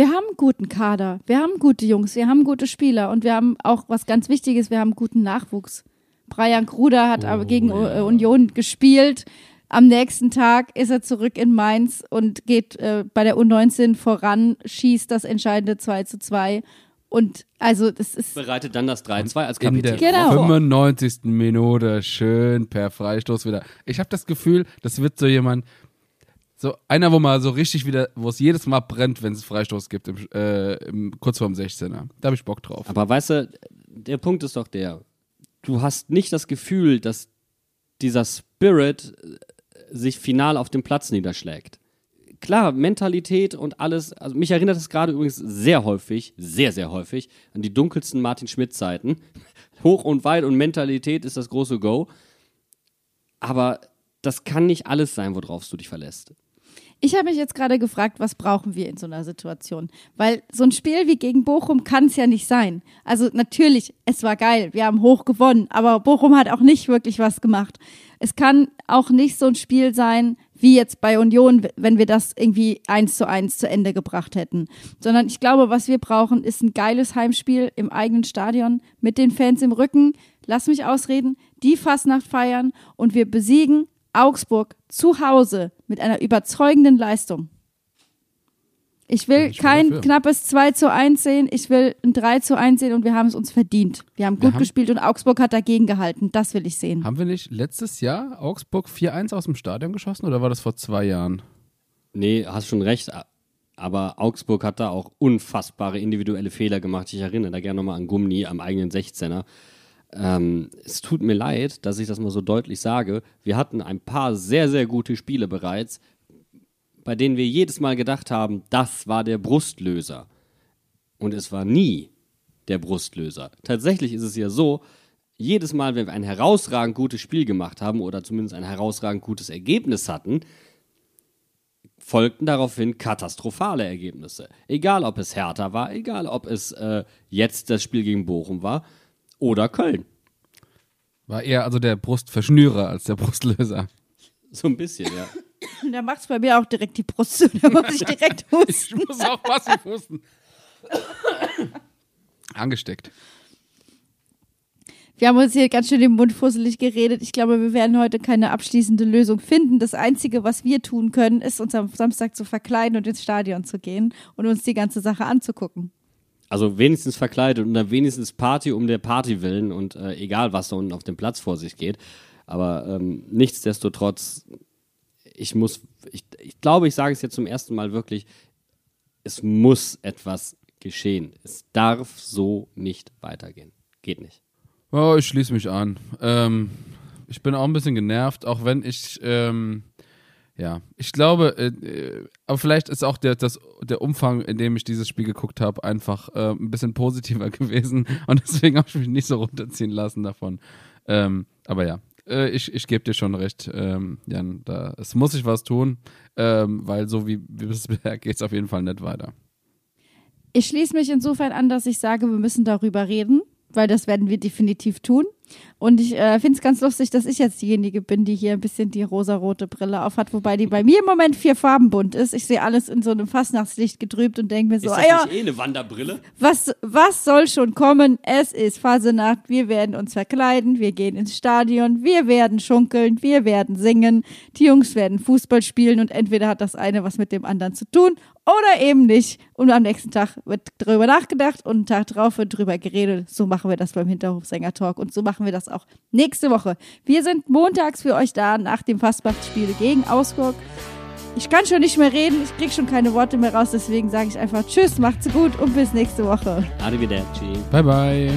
Wir haben einen guten Kader, wir haben gute Jungs, wir haben gute Spieler und wir haben auch was ganz Wichtiges, wir haben guten Nachwuchs. Brian Kruder hat aber gegen äh, Union gespielt. Am nächsten Tag ist er zurück in Mainz und geht äh, bei der U19 voran, schießt das entscheidende 2 zu 2. Und also das ist Bereitet dann das 3-2 als In der Kapitän. Genau. 95. Minute schön per Freistoß wieder. Ich habe das Gefühl, das wird so jemand, so einer, wo mal so richtig wieder, wo es jedes Mal brennt, wenn es Freistoß gibt, im, äh, im, kurz vorm 16er. Da habe ich Bock drauf. Aber weißt du, der Punkt ist doch der, du hast nicht das Gefühl, dass dieser Spirit äh, sich final auf dem Platz niederschlägt. Klar, Mentalität und alles, also mich erinnert es gerade übrigens sehr häufig, sehr, sehr häufig an die dunkelsten Martin Schmidt-Zeiten. Hoch und weit und Mentalität ist das große Go. Aber das kann nicht alles sein, worauf du dich verlässt. Ich habe mich jetzt gerade gefragt, was brauchen wir in so einer Situation? Weil so ein Spiel wie gegen Bochum kann es ja nicht sein. Also natürlich, es war geil, wir haben hoch gewonnen, aber Bochum hat auch nicht wirklich was gemacht. Es kann auch nicht so ein Spiel sein, wie jetzt bei Union, wenn wir das irgendwie eins zu eins zu Ende gebracht hätten. Sondern ich glaube, was wir brauchen, ist ein geiles Heimspiel im eigenen Stadion mit den Fans im Rücken. Lass mich ausreden, die Fastnacht feiern und wir besiegen Augsburg zu Hause mit einer überzeugenden Leistung. Ich will ich kein dafür. knappes 2 zu 1 sehen, ich will ein 3 zu 1 sehen und wir haben es uns verdient. Wir haben Wir gut haben- gespielt und Augsburg hat dagegen gehalten. Das will ich sehen. Haben wir nicht letztes Jahr Augsburg 4-1 aus dem Stadion geschossen oder war das vor zwei Jahren? Nee, hast schon recht. Aber Augsburg hat da auch unfassbare individuelle Fehler gemacht. Ich erinnere da gerne nochmal an Gumni am eigenen 16er. Ähm, es tut mir leid, dass ich das mal so deutlich sage. Wir hatten ein paar sehr, sehr gute Spiele bereits, bei denen wir jedes Mal gedacht haben, das war der Brustlöser. Und es war nie der Brustlöser. Tatsächlich ist es ja so, jedes Mal, wenn wir ein herausragend gutes Spiel gemacht haben oder zumindest ein herausragend gutes Ergebnis hatten, folgten daraufhin katastrophale Ergebnisse. Egal, ob es Hertha war, egal, ob es äh, jetzt das Spiel gegen Bochum war oder Köln. War eher also der Brustverschnürer als der Brustlöser. So ein bisschen, ja. Da macht es bei mir auch direkt die Brust zu. Da muss ich direkt Ich husten. muss auch passiv husten. Angesteckt. Wir haben uns hier ganz schön im Mund fusselig geredet. Ich glaube, wir werden heute keine abschließende Lösung finden. Das Einzige, was wir tun können, ist uns am Samstag zu verkleiden und ins Stadion zu gehen und uns die ganze Sache anzugucken. Also wenigstens verkleidet und dann wenigstens Party um der Party willen und äh, egal, was da unten auf dem Platz vor sich geht. Aber ähm, nichtsdestotrotz, ich muss, ich, ich glaube, ich sage es jetzt zum ersten Mal wirklich, es muss etwas geschehen. Es darf so nicht weitergehen. Geht nicht. Oh, ich schließe mich an. Ähm, ich bin auch ein bisschen genervt, auch wenn ich, ähm, ja, ich glaube, äh, äh, aber vielleicht ist auch der, das, der Umfang, in dem ich dieses Spiel geguckt habe, einfach äh, ein bisschen positiver gewesen und deswegen habe ich mich nicht so runterziehen lassen davon. Ähm, aber ja, äh, ich, ich gebe dir schon recht, ähm, Jan, da, es muss sich was tun, ähm, weil so wie, wie bisher geht es auf jeden Fall nicht weiter. Ich schließe mich insofern an, dass ich sage, wir müssen darüber reden, weil das werden wir definitiv tun. Und ich äh, finde es ganz lustig, dass ich jetzt diejenige bin, die hier ein bisschen die rosarote Brille aufhat, wobei die bei mir im Moment vier Farben bunt ist. Ich sehe alles in so einem Fastnachtslicht getrübt und denke mir so, ah ja, eh eine Wanderbrille? was, was soll schon kommen? Es ist Fasenacht, wir werden uns verkleiden, wir gehen ins Stadion, wir werden schunkeln, wir werden singen, die Jungs werden Fußball spielen und entweder hat das eine was mit dem anderen zu tun oder eben nicht. Und am nächsten Tag wird drüber nachgedacht und einen Tag drauf wird drüber geredet. So machen wir das beim Hinterhofsänger-Talk und so machen wir das auch nächste Woche. Wir sind montags für euch da nach dem Fastnachtspiel gegen Augsburg. Ich kann schon nicht mehr reden, ich krieg schon keine Worte mehr raus, deswegen sage ich einfach Tschüss, macht's gut und bis nächste Woche. Arrivederci. Bye, bye.